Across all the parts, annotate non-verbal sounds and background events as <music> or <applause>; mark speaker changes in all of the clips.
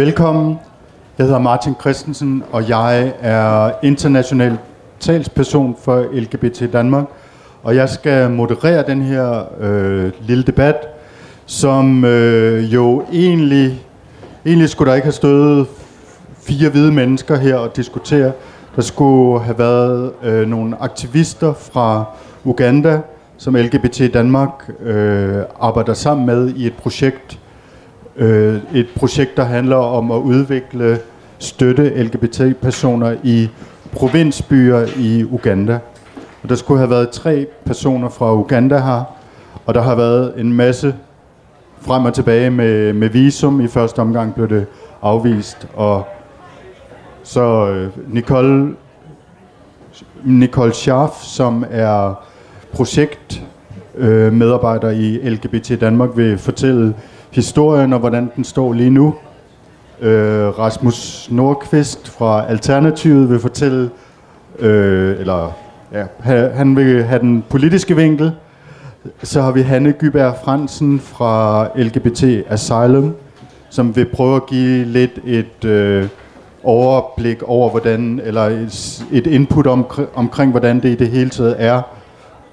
Speaker 1: Velkommen. Jeg hedder Martin Christensen, og jeg er international talsperson for LGBT Danmark. Og jeg skal moderere den her øh, lille debat, som øh, jo egentlig, egentlig skulle der ikke have stået fire hvide mennesker her og diskutere. Der skulle have været øh, nogle aktivister fra Uganda, som LGBT Danmark øh, arbejder sammen med i et projekt, øh, et projekt, der handler om at udvikle støtte LGBT-personer i provinsbyer i Uganda. Og der skulle have været tre personer fra Uganda her, og der har været en masse frem og tilbage med, med visum. I første omgang blev det afvist, og så øh, Nicole, Nicole Schaff, som er projekt øh, medarbejder i LGBT Danmark, vil fortælle historien og hvordan den står lige nu. Øh, Rasmus Nordqvist fra Alternativet vil fortælle, øh, eller ja, han vil have den politiske vinkel. Så har vi Hanne Gyberg Fransen fra LGBT Asylum, som vil prøve at give lidt et øh, overblik over, hvordan, eller et, et input om, omkring, hvordan det i det hele taget er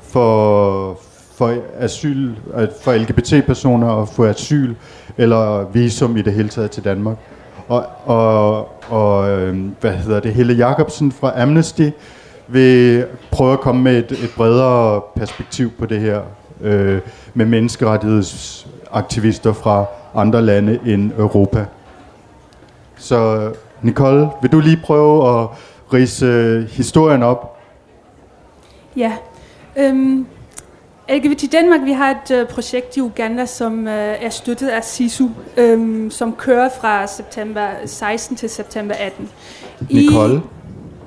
Speaker 1: for, for asyl, for LGBT-personer at få asyl eller visum i det hele taget til Danmark. Og, og, og øhm, hvad hedder det, Helle Jacobsen fra Amnesty vil prøve at komme med et, et bredere perspektiv på det her øh, med menneskerettighedsaktivister fra andre lande end Europa. Så Nicole, vil du lige prøve at rise historien op?
Speaker 2: Ja, Øhm, LGBT Danmark, vi har et øh, projekt i Uganda, som øh, er støttet af SISU, øhm, som kører fra september 16 til september 18.
Speaker 1: Nicole, I...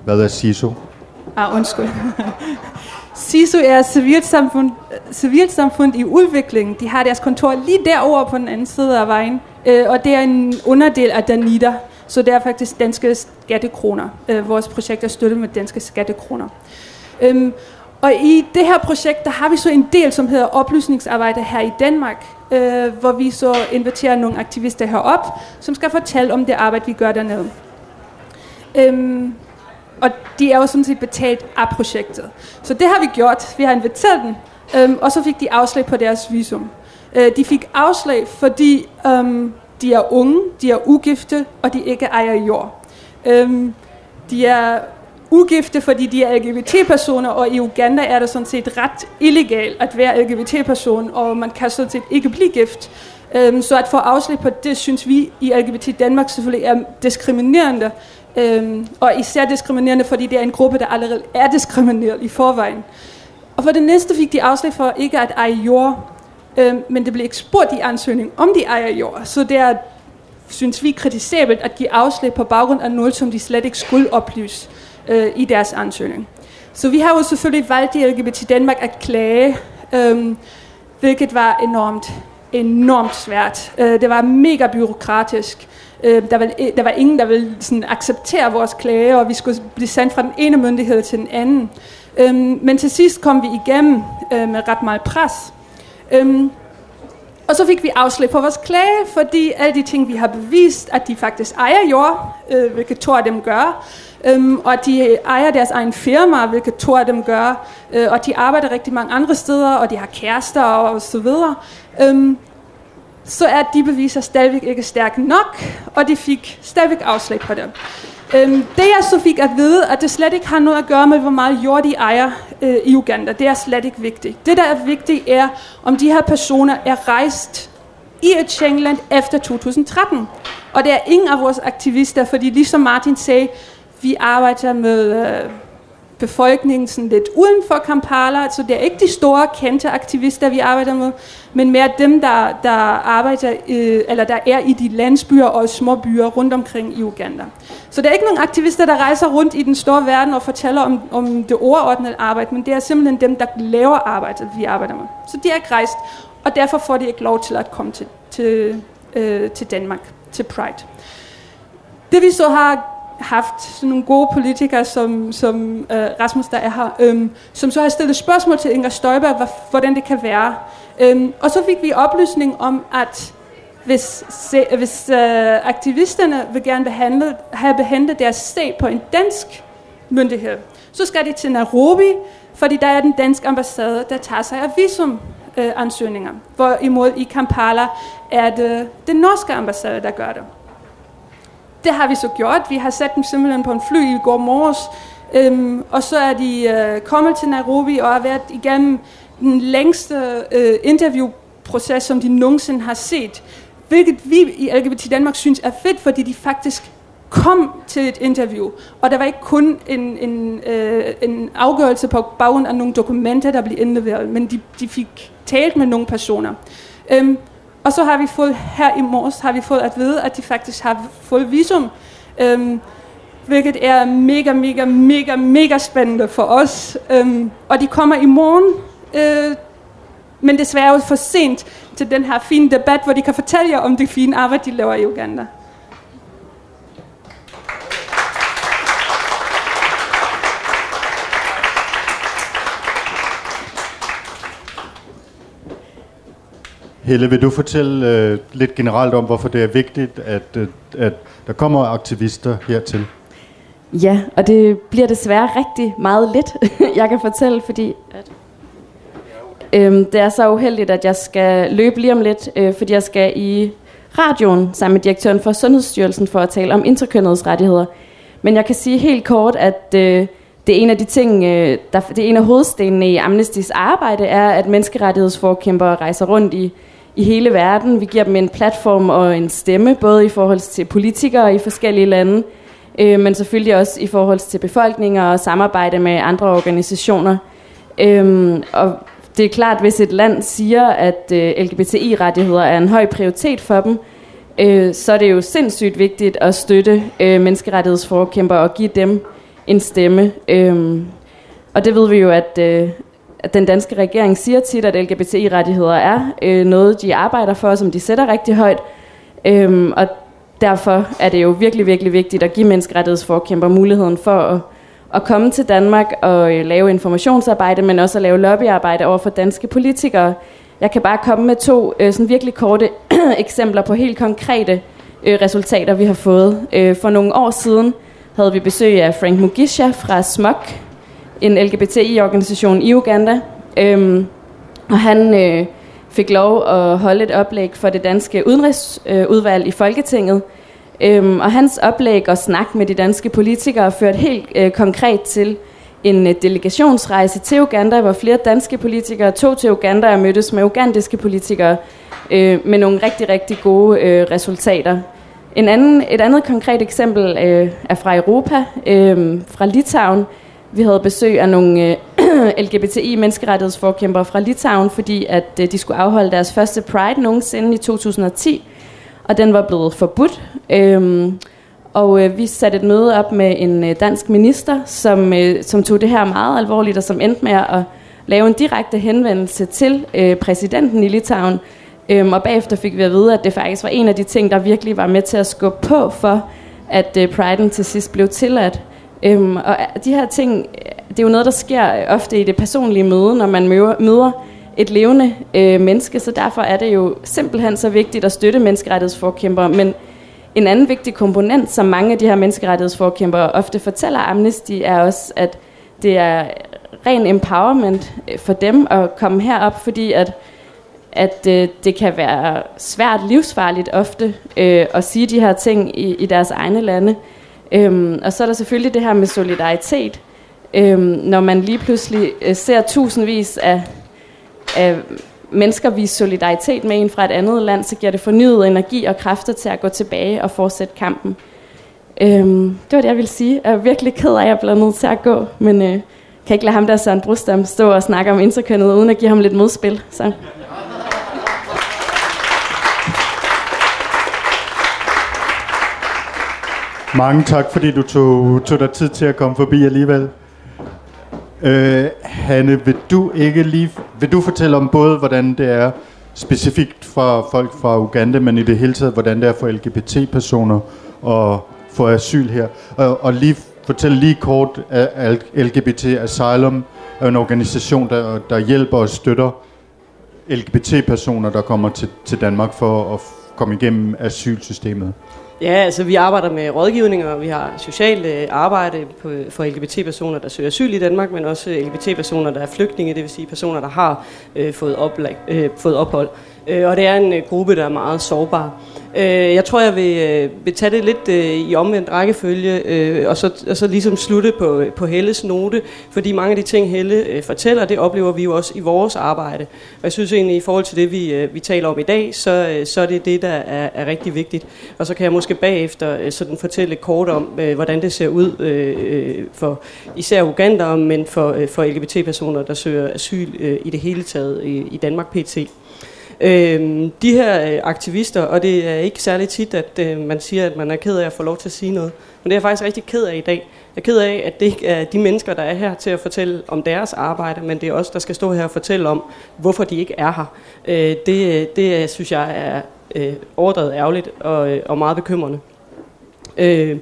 Speaker 1: hvad er SISU?
Speaker 2: Ah, undskyld. <laughs> SISU er civilsamfund, civilsamfund i udvikling. De har deres kontor lige derovre på den anden side af vejen, øh, og det er en underdel af Danida, så det er faktisk danske skattekroner. Øh, vores projekt er støttet med danske skattekroner. Øhm, og i det her projekt, der har vi så en del, som hedder oplysningsarbejde her i Danmark, øh, hvor vi så inviterer nogle aktivister herop, som skal fortælle om det arbejde, vi gør dernede. Øhm, og de er jo sådan set betalt af projektet. Så det har vi gjort. Vi har inviteret dem, øhm, og så fik de afslag på deres visum. Øh, de fik afslag, fordi øhm, de er unge, de er ugifte, og de ikke ejer jord. Øhm, de er ugifte, fordi de er LGBT-personer, og i Uganda er det sådan set ret illegalt at være LGBT-person, og man kan sådan set ikke blive gift. Øhm, så at få afslag på det, synes vi i LGBT Danmark selvfølgelig er diskriminerende. øhm, og især diskriminerende, fordi det er en gruppe, der allerede er diskrimineret i forvejen. Og for det næste fik de afslag for ikke at eje jord, øhm, men det blev ikke spurgt i ansøgningen, om de ejer jord. Så det er, synes vi, kritisabelt at give afslag på baggrund af noget, som de slet ikke skulle oplyse øh, i deres ansøgning. Så vi har jo selvfølgelig valgt i LGBT Danmark at klage, øh, hvilket var enormt, enormt svært. Øh, det var mega byråkratisk. Øh, der, var, der var ingen, der ville sådan, acceptere vores klage, og vi skulle blive sendt fra den ene myndighed til den anden. Øh, men til sidst kom vi igennem øh, med ret meget pres. Øh, og så fik vi afslag på vores klage, fordi alle de ting, vi har bevist, at de faktisk ejer jord, øh, hvilket to af dem gør, øhm, og de ejer deres egen firma, hvilket to af dem gør, øh, og de arbejder rigtig mange andre steder, og de har kærester og så videre, øhm, så er de beviser stadigvæk ikke stærke nok, og de fik stadigvæk afslag på det. Øhm, det jeg så fik at vide, at det slet ikke har noget at gøre med, hvor meget jord de ejer øh, i Uganda, det er slet ikke vigtigt. Det der er vigtigt er, om de her personer er rejst i et Schengenland efter 2013. Og det er ingen af vores aktivister, fordi ligesom Martin sagde, vi arbejder med øh, befolkningen sådan lidt uden for Kampala, så det er ikke de store kendte aktivister, vi arbejder med, men mere dem, der, der arbejder, øh, eller der er i de landsbyer og små byer rundt omkring i Uganda. Så der er ikke nogen aktivister, der rejser rundt i den store verden og fortæller om, om det overordnede arbejde, men det er simpelthen dem, der laver arbejdet, vi arbejder med. Så de er ikke rejst, og derfor får de ikke lov til at komme til, til, øh, til Danmark, til Pride. Det vi så har haft sådan nogle gode politikere, som, som øh, Rasmus, der er her, øhm, som så har stillet spørgsmål til Inger Støjberg, hvordan det kan være. Øhm, og så fik vi oplysning om, at hvis, se, hvis øh, aktivisterne vil gerne behandle, have behandlet deres sag på en dansk myndighed, så skal de til Nairobi, fordi der er den danske ambassade, der tager sig af visum øh, ansøgninger. Hvorimod i Kampala er det den norske ambassade, der gør det. Det har vi så gjort. Vi har sat dem simpelthen på en fly i går morges, øhm, og så er de øh, kommet til Nairobi og har været igennem den længste øh, interviewproces, som de nogensinde har set. Hvilket vi i LGBT Danmark synes er fedt, fordi de faktisk kom til et interview, og der var ikke kun en, en, øh, en afgørelse på baggrund af nogle dokumenter, der blev indleveret, men de, de fik talt med nogle personer. Øhm, og så har vi fået her i morges, har vi fået at vide, at de faktisk har fået visum, øhm, hvilket er mega, mega, mega, mega spændende for os. Øhm, og de kommer i morgen, øh, men desværre for sent til den her fine debat, hvor de kan fortælle jer om det fine arbejde, de laver i Uganda.
Speaker 1: Helle, vil du fortælle øh, lidt generelt om, hvorfor det er vigtigt, at, øh, at der kommer aktivister hertil?
Speaker 3: Ja, og det bliver desværre rigtig meget lidt, <laughs> jeg kan fortælle, fordi at, øhm, det er så uheldigt, at jeg skal løbe lige om lidt, øh, fordi jeg skal i radioen sammen med direktøren for Sundhedsstyrelsen for at tale om interkønnedes rettigheder. Men jeg kan sige helt kort, at øh, det er en af de ting, øh, der, det er en af hovedstenene i Amnestys arbejde, er, at menneskerettighedsforkæmpere rejser rundt i i hele verden. Vi giver dem en platform og en stemme, både i forhold til politikere i forskellige lande, øh, men selvfølgelig også i forhold til befolkninger og samarbejde med andre organisationer. Øh, og det er klart, hvis et land siger, at øh, LGBTI-rettigheder er en høj prioritet for dem, øh, så er det jo sindssygt vigtigt at støtte øh, menneskerettighedsforkæmper og give dem en stemme. Øh, og det ved vi jo, at, øh, at den danske regering siger tit, at LGBTI-rettigheder er øh, noget, de arbejder for, som de sætter rigtig højt. Øhm, og derfor er det jo virkelig, virkelig vigtigt at give menneskerettighedsforkæmper muligheden for at, at komme til Danmark og øh, lave informationsarbejde, men også at lave lobbyarbejde over for danske politikere. Jeg kan bare komme med to øh, sådan virkelig korte <clears throat> eksempler på helt konkrete øh, resultater, vi har fået. Øh, for nogle år siden havde vi besøg af Frank Mugisha fra SMOK, en LGBTI-organisation i Uganda. Øhm, og han øh, fik lov at holde et oplæg for det danske udenrigsudvalg øh, i Folketinget. Øhm, og hans oplæg og snak med de danske politikere førte helt øh, konkret til en øh, delegationsrejse til Uganda, hvor flere danske politikere tog til Uganda og mødtes med ugandiske politikere øh, med nogle rigtig, rigtig gode øh, resultater. En anden, et andet konkret eksempel øh, er fra Europa, øh, fra Litauen, vi havde besøg af nogle øh, <clears throat> LGBTI-menneskerettighedsforkæmpere fra Litauen, fordi at øh, de skulle afholde deres første Pride nogensinde i 2010, og den var blevet forbudt. Øhm, og øh, vi satte et møde op med en øh, dansk minister, som, øh, som tog det her meget alvorligt, og som endte med at lave en direkte henvendelse til øh, præsidenten i Litauen. Øhm, og bagefter fik vi at vide, at det faktisk var en af de ting, der virkelig var med til at skubbe på for, at øh, Pride'en til sidst blev tilladt. Øhm, og de her ting, det er jo noget, der sker ofte i det personlige møde, når man møder et levende øh, menneske, så derfor er det jo simpelthen så vigtigt at støtte menneskerettighedsforkæmpere. Men en anden vigtig komponent, som mange af de her menneskerettighedsforkæmpere ofte fortæller Amnesty, er også, at det er ren empowerment øh, for dem at komme herop, fordi at, at øh, det kan være svært livsfarligt ofte øh, at sige de her ting i, i deres egne lande. Øhm, og så er der selvfølgelig det her med solidaritet. Øhm, når man lige pludselig øh, ser tusindvis af, af mennesker vise solidaritet med en fra et andet land, så giver det fornyet energi og kræfter til at gå tilbage og fortsætte kampen. Øhm, det var det, jeg ville sige. Jeg er virkelig ked af, at jeg bliver nødt til at gå, men øh, kan ikke lade ham der Søren Brustam stå og snakke om interkønnet, uden at give ham lidt modspil. Så.
Speaker 1: Mange tak, fordi du tog, tog dig tid til at komme forbi alligevel. Øh, Hanne, vil du ikke lige vil du fortælle om både, hvordan det er specifikt for folk fra Uganda, men i det hele taget, hvordan det er for LGBT-personer at få asyl her? Og, og lige fortælle lige kort, at LGBT Asylum er en organisation, der, der hjælper og støtter LGBT-personer, der kommer til, til Danmark for at komme igennem asylsystemet?
Speaker 4: Ja, altså vi arbejder med rådgivning, og vi har socialt øh, arbejde på, for LGBT-personer, der søger asyl i Danmark, men også LGBT-personer, der er flygtninge, det vil sige personer, der har øh, fået, oplag, øh, fået ophold. Øh, og det er en øh, gruppe, der er meget sårbar. Øh, jeg tror, jeg vil, øh, vil tage det lidt øh, i omvendt rækkefølge, øh, og, så, og så ligesom slutte på, øh, på Helles note, fordi mange af de ting, Helle øh, fortæller, det oplever vi jo også i vores arbejde. Og jeg synes egentlig, i forhold til det, vi, øh, vi taler om i dag, så, øh, så er det det, der er, er rigtig vigtigt. Og så kan jeg måske bagefter øh, sådan fortælle kort om, øh, hvordan det ser ud øh, øh for især Uganda, men for, øh, for LGBT-personer, der søger asyl øh, i det hele taget i, i Danmark PT. Øh, de her øh, aktivister, og det er ikke særlig tit, at øh, man siger, at man er ked af at få lov til at sige noget, men det er jeg faktisk rigtig ked af i dag. Jeg er ked af, at det ikke er de mennesker, der er her til at fortælle om deres arbejde, men det er os, der skal stå her og fortælle om, hvorfor de ikke er her. Øh, det, det øh, synes jeg er øh, overdrevet ærgerligt og, øh, og meget bekymrende. Øh,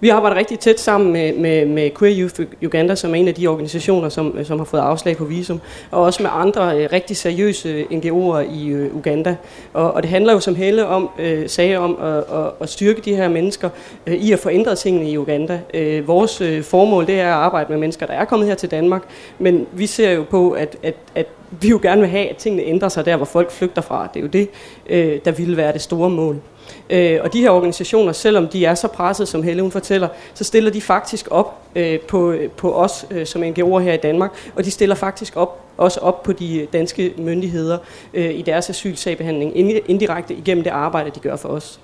Speaker 4: vi arbejder rigtig tæt sammen med, med, med Queer Youth Uganda, som er en af de organisationer, som, som har fået afslag på visum, og også med andre øh, rigtig seriøse NGO'er i øh, Uganda. Og, og det handler jo som hele om, øh, sagde om at, at, at styrke de her mennesker øh, i at forændre tingene i Uganda. Øh, vores øh, formål det er at arbejde med mennesker, der er kommet her til Danmark, men vi ser jo på, at, at, at vi jo gerne vil have, at tingene ændrer sig der, hvor folk flygter fra. Det er jo det, øh, der ville være det store mål. Øh, og de her organisationer, selvom de er så presset, som Helle hun fortæller, så stiller de faktisk op øh, på, på os øh, som NGO'er her i Danmark, og de stiller faktisk op, også op på de danske myndigheder øh, i deres asylsagbehandling, indirekte igennem det arbejde, de gør for os.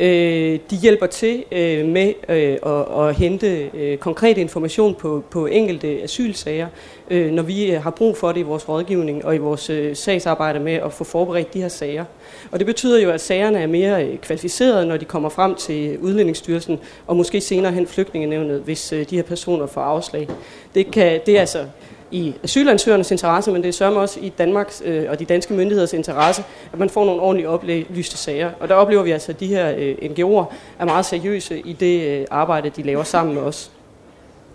Speaker 4: Øh, de hjælper til øh, med øh, at, at hente øh, konkret information på, på enkelte asylsager, øh, når vi øh, har brug for det i vores rådgivning og i vores øh, sagsarbejde med at få forberedt de her sager. Og det betyder jo, at sagerne er mere øh, kvalificerede, når de kommer frem til Udlændingsstyrelsen og måske senere hen flygtningenevnet, hvis øh, de her personer får afslag. Det, kan, det er altså i asylansøgernes interesse, men det er sørme også i Danmarks øh, og de danske myndigheders interesse, at man får nogle ordentligt oplyste sager. Og der oplever vi altså, at de her øh, NGO'er er meget seriøse i det øh, arbejde, de laver sammen med os.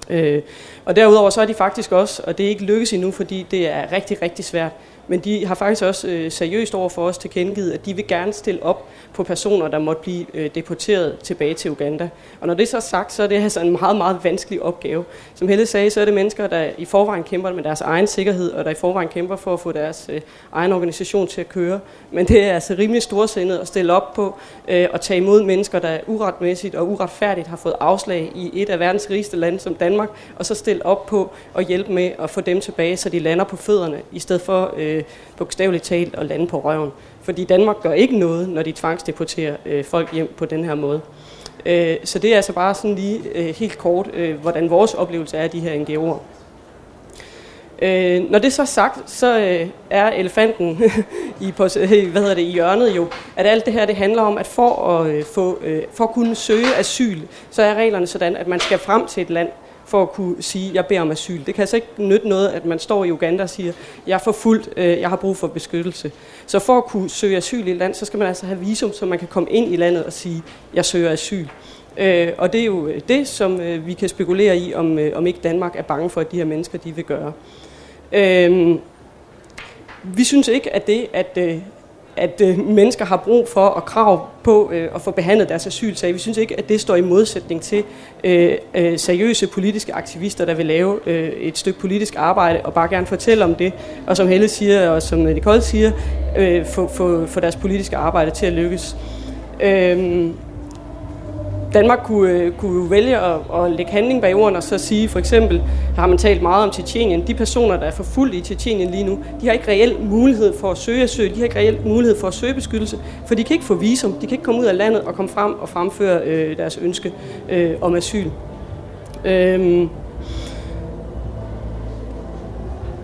Speaker 4: Øh, og derudover så er de faktisk også, og det er ikke lykkes endnu, fordi det er rigtig, rigtig svært, men de har faktisk også øh, seriøst over for os tilkendegivet, at de vil gerne stille op på personer, der måtte blive øh, deporteret tilbage til Uganda. Og når det så er sagt, så er det altså en meget, meget vanskelig opgave. Som Helle sagde, så er det mennesker, der i forvejen kæmper med deres egen sikkerhed, og der i forvejen kæmper for at få deres øh, egen organisation til at køre. Men det er altså rimelig storsindet at stille op på øh, og tage imod mennesker, der uretmæssigt og uretfærdigt har fået afslag i et af verdens rigeste lande som Danmark, og så stille op på og hjælpe med at få dem tilbage, så de lander på fødderne, i stedet for øh, bogstaveligt talt at lande på røven. Fordi Danmark gør ikke noget, når de tvangsdeporterer øh, folk hjem på den her måde. Øh, så det er altså bare sådan lige øh, helt kort, øh, hvordan vores oplevelse er af de her NGO'er. Øh, når det så er sagt, så øh, er elefanten <laughs> i, på, <laughs> hvad hedder det, i hjørnet jo, at alt det her det handler om, at for at, øh, få, øh, for at kunne søge asyl, så er reglerne sådan, at man skal frem til et land, for at kunne sige, at jeg beder om asyl. Det kan altså ikke nytte noget, at man står i Uganda og siger, jeg er forfulgt, øh, jeg har brug for beskyttelse. Så for at kunne søge asyl i et land, så skal man altså have visum, så man kan komme ind i landet og sige, jeg søger asyl. Øh, og det er jo øh, det, som øh, vi kan spekulere i, om, øh, om ikke Danmark er bange for, at de her mennesker de vil gøre. Øhm, vi synes ikke, at det, at øh, at øh, mennesker har brug for og krav på øh, at få behandlet deres asylsag. Vi synes ikke, at det står i modsætning til øh, seriøse politiske aktivister, der vil lave øh, et stykke politisk arbejde og bare gerne fortælle om det. Og som Helle siger, og som Nicole siger, øh, få, få, få deres politiske arbejde til at lykkes. Øh, Danmark kunne, øh, kunne vælge at, at lægge handling bag ordene og så sige, for eksempel, der har man talt meget om Tjetjenien, de personer, der er forfulgt i Tjetjenien lige nu, de har ikke reelt mulighed for at søge asyl, de har ikke reelt mulighed for at søge beskyttelse, for de kan ikke få visum, de kan ikke komme ud af landet og komme frem og fremføre øh, deres ønske øh, om asyl. Øh,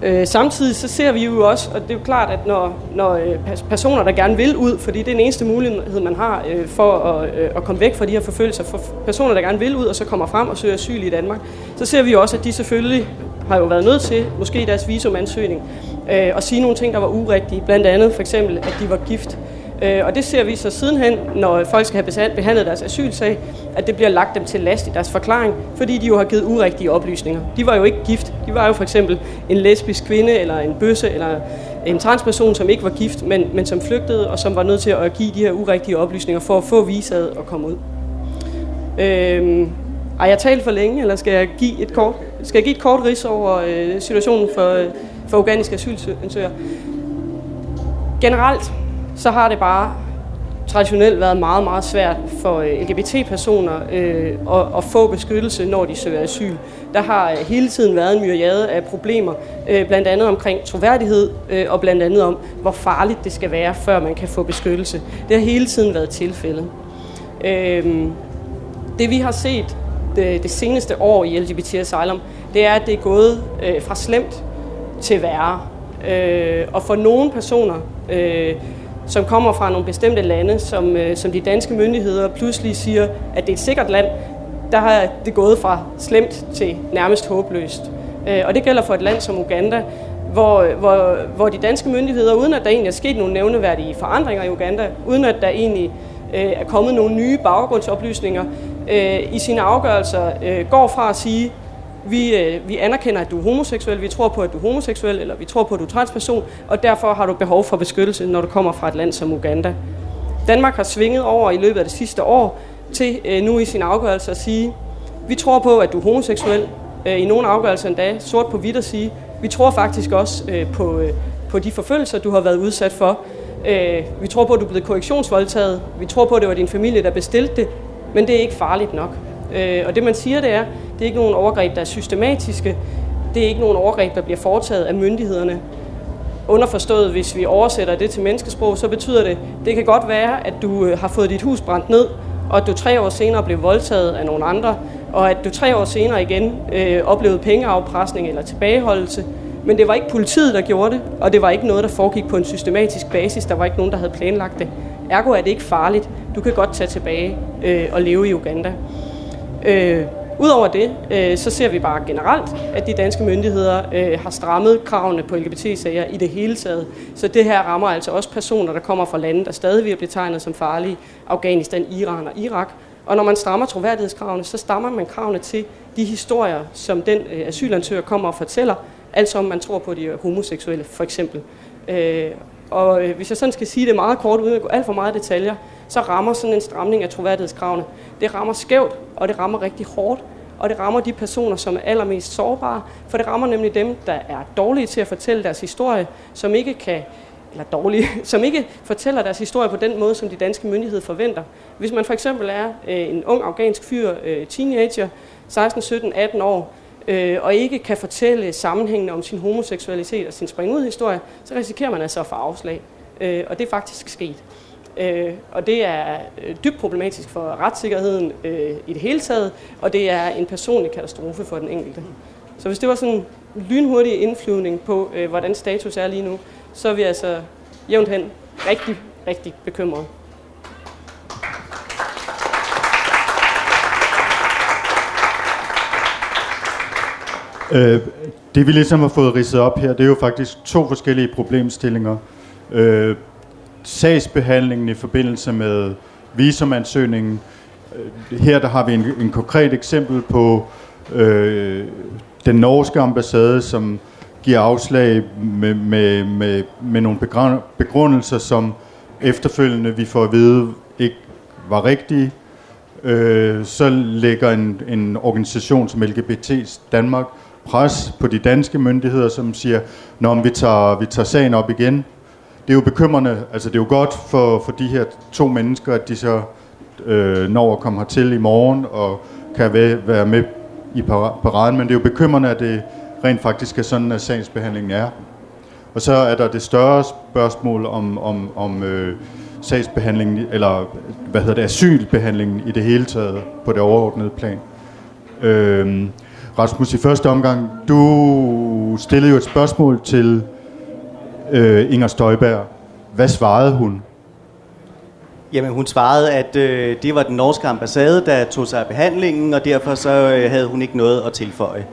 Speaker 4: Øh, samtidig så ser vi jo også, og det er jo klart, at når, når øh, personer, der gerne vil ud, fordi det er den eneste mulighed, man har øh, for at, øh, at komme væk fra de her forfølgelser, for personer, der gerne vil ud, og så kommer frem og søger asyl i Danmark, så ser vi jo også, at de selvfølgelig har jo været nødt til, måske i deres visumansøgning, øh, at sige nogle ting, der var urigtige. Blandt andet for eksempel, at de var gift. Øh, og det ser vi så sidenhen, når folk skal have behandlet deres asylsag, at det bliver lagt dem til last i deres forklaring, fordi de jo har givet urigtige oplysninger. De var jo ikke gift. De var jo for eksempel en lesbisk kvinde, eller en bøsse, eller en transperson, som ikke var gift, men, men som flygtede, og som var nødt til at give de her urigtige oplysninger for at få visaet og komme ud. Øhm, har jeg talt for længe, eller skal jeg give et kort, skal jeg give et kort ris over øh, situationen for, øh, for organiske asylansøgere? Generelt så har det bare traditionelt været meget, meget svært for øh, LGBT-personer øh, at, at få beskyttelse, når de søger asyl. Der har øh, hele tiden været en myriade af problemer, øh, blandt andet omkring troværdighed, øh, og blandt andet om, hvor farligt det skal være, før man kan få beskyttelse. Det har hele tiden været tilfældet. Øh, det vi har set det, det seneste år i LGBT Asylum, det er, at det er gået øh, fra slemt til værre. Øh, og for nogle personer, øh, som kommer fra nogle bestemte lande, som, øh, som de danske myndigheder pludselig siger, at det er et sikkert land, der har det gået fra slemt til nærmest håbløst. Øh, og det gælder for et land som Uganda, hvor, hvor, hvor de danske myndigheder, uden at der egentlig er sket nogle nævneværdige forandringer i Uganda, uden at der egentlig øh, er kommet nogle nye baggrundsoplysninger, øh, i sine afgørelser øh, går fra at sige, vi, øh, vi anerkender, at du er homoseksuel, vi tror på, at du er homoseksuel, eller vi tror på, at du er transperson, og derfor har du behov for beskyttelse, når du kommer fra et land som Uganda. Danmark har svinget over i løbet af det sidste år til øh, nu i sin afgørelse at sige, vi tror på, at du er homoseksuel, øh, i nogle afgørelser endda sort på hvidt at sige, vi tror faktisk også øh, på, øh, på de forfølgelser, du har været udsat for. Øh, vi tror på, at du er blevet korrektionsvoldtaget. Vi tror på, at det var din familie, der bestilte det. Men det er ikke farligt nok. Øh, og det man siger, det er, det er ikke nogen overgreb, der er systematiske. Det er ikke nogen overgreb, der bliver foretaget af myndighederne. Underforstået, hvis vi oversætter det til menneskesprog, så betyder det, det kan godt være, at du øh, har fået dit hus brændt ned, og at du tre år senere blev voldtaget af nogle andre, og at du tre år senere igen øh, oplevede pengeafpresning eller tilbageholdelse. Men det var ikke politiet, der gjorde det, og det var ikke noget, der foregik på en systematisk basis. Der var ikke nogen, der havde planlagt det. Ergo er det ikke farligt. Du kan godt tage tilbage øh, og leve i Uganda. Øh, Udover det, øh, så ser vi bare generelt, at de danske myndigheder øh, har strammet kravene på LGBT-sager i det hele taget. Så det her rammer altså også personer, der kommer fra lande, der stadig bliver betegnet som farlige. Afghanistan, Iran og Irak. Og når man strammer troværdighedskravene, så stammer man kravene til de historier, som den øh, asylansøger kommer og fortæller. Altså om man tror på, at de er homoseksuelle, for eksempel. Øh, og øh, hvis jeg sådan skal sige det meget kort, uden at gå alt for meget detaljer, så rammer sådan en stramning af troværdighedskravene. Det rammer skævt, og det rammer rigtig hårdt, og det rammer de personer, som er allermest sårbare, for det rammer nemlig dem, der er dårlige til at fortælle deres historie, som ikke kan eller dårlige, <laughs> som ikke fortæller deres historie på den måde, som de danske myndigheder forventer. Hvis man for eksempel er øh, en ung afghansk fyr, øh, teenager, 16, 17, 18 år, øh, og ikke kan fortælle sammenhængende om sin homoseksualitet og sin springudhistorie, historie, så risikerer man altså at få afslag. Øh, og det er faktisk sket. Øh, og det er øh, dybt problematisk for retssikkerheden øh, i det hele taget, og det er en personlig katastrofe for den enkelte. Så hvis det var sådan en lynhurtig indflyvning på, øh, hvordan status er lige nu, så er vi altså jævnt hen rigtig, rigtig bekymrede.
Speaker 1: Øh, det vi ligesom har fået ridset op her, det er jo faktisk to forskellige problemstillinger. Øh, sagsbehandlingen i forbindelse med visumansøgningen. Øh, her der har vi en, en konkret eksempel på øh, den norske ambassade, som giver afslag med, med, med, med nogle begrundelser, som efterfølgende vi får at vide ikke var rigtige. Øh, så lægger en, en organisation som LGBT Danmark pres på de danske myndigheder, som siger, når vi tager, vi tager sagen op igen. Det er jo bekymrende, altså det er jo godt for, for de her to mennesker, at de så øh, når at komme hertil i morgen og kan være med i paraden, men det er jo bekymrende, at det rent faktisk er sådan, at sagsbehandlingen er. Og så er der det større spørgsmål om, om, om øh, sagsbehandlingen, eller hvad hedder det, asylbehandlingen i det hele taget på det overordnede plan. Øh, Rasmus, i første omgang, du stillede jo et spørgsmål til øh, Inger Støjberg. Hvad svarede hun?
Speaker 5: Jamen, hun svarede, at øh, det var den norske ambassade, der tog sig af behandlingen, og derfor så øh, havde hun ikke noget at tilføje.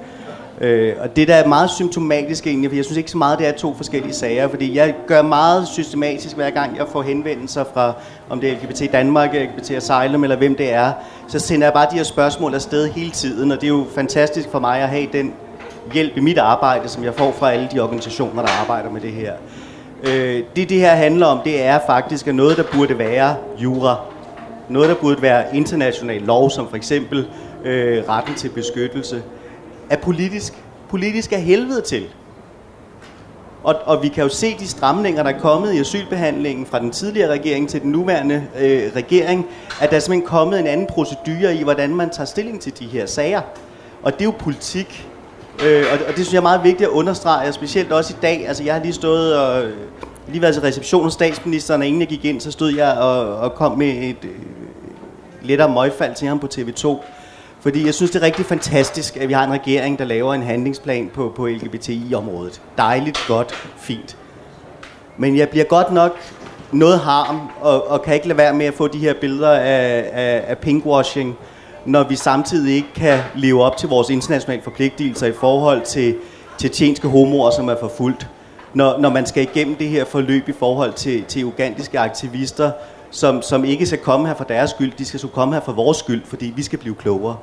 Speaker 5: Øh, og det der er meget symptomatisk egentlig, for jeg synes ikke så meget, det er to forskellige sager, fordi jeg gør meget systematisk, hver gang jeg får henvendelser fra, om det er LGBT Danmark, LGBT Asylum eller hvem det er, så sender jeg bare de her spørgsmål afsted hele tiden, og det er jo fantastisk for mig at have den hjælp i mit arbejde, som jeg får fra alle de organisationer, der arbejder med det her. Øh, det, det her handler om, det er faktisk at noget, der burde være jura. Noget, der burde være international lov, som for eksempel øh, retten til beskyttelse, er politisk. Politisk er helvede til. Og, og vi kan jo se de stramninger, der er kommet i asylbehandlingen fra den tidligere regering til den nuværende øh, regering, at der er simpelthen kommet en anden procedure i, hvordan man tager stilling til de her sager. Og det er jo politik. Øh, og, og det synes jeg er meget vigtigt at understrege, specielt også i dag. Altså jeg har lige stået og øh, lige været til reception hos statsministeren, og inden jeg gik ind, så stod jeg og, og kom med et øh, lettere møgfald til ham på TV2. Fordi jeg synes, det er rigtig fantastisk, at vi har en regering, der laver en handlingsplan på, på LGBTI-området. Dejligt, godt, fint. Men jeg bliver godt nok noget harm, og, og kan ikke lade være med at få de her billeder af, af, af pinkwashing, når vi samtidig ikke kan leve op til vores internationale forpligtelser i forhold til tjetjenske homoer, som er forfulgt. Når, når man skal igennem det her forløb i forhold til, til ugandiske aktivister, som, som ikke skal komme her for deres skyld, de skal så komme her for vores skyld, fordi vi skal blive klogere.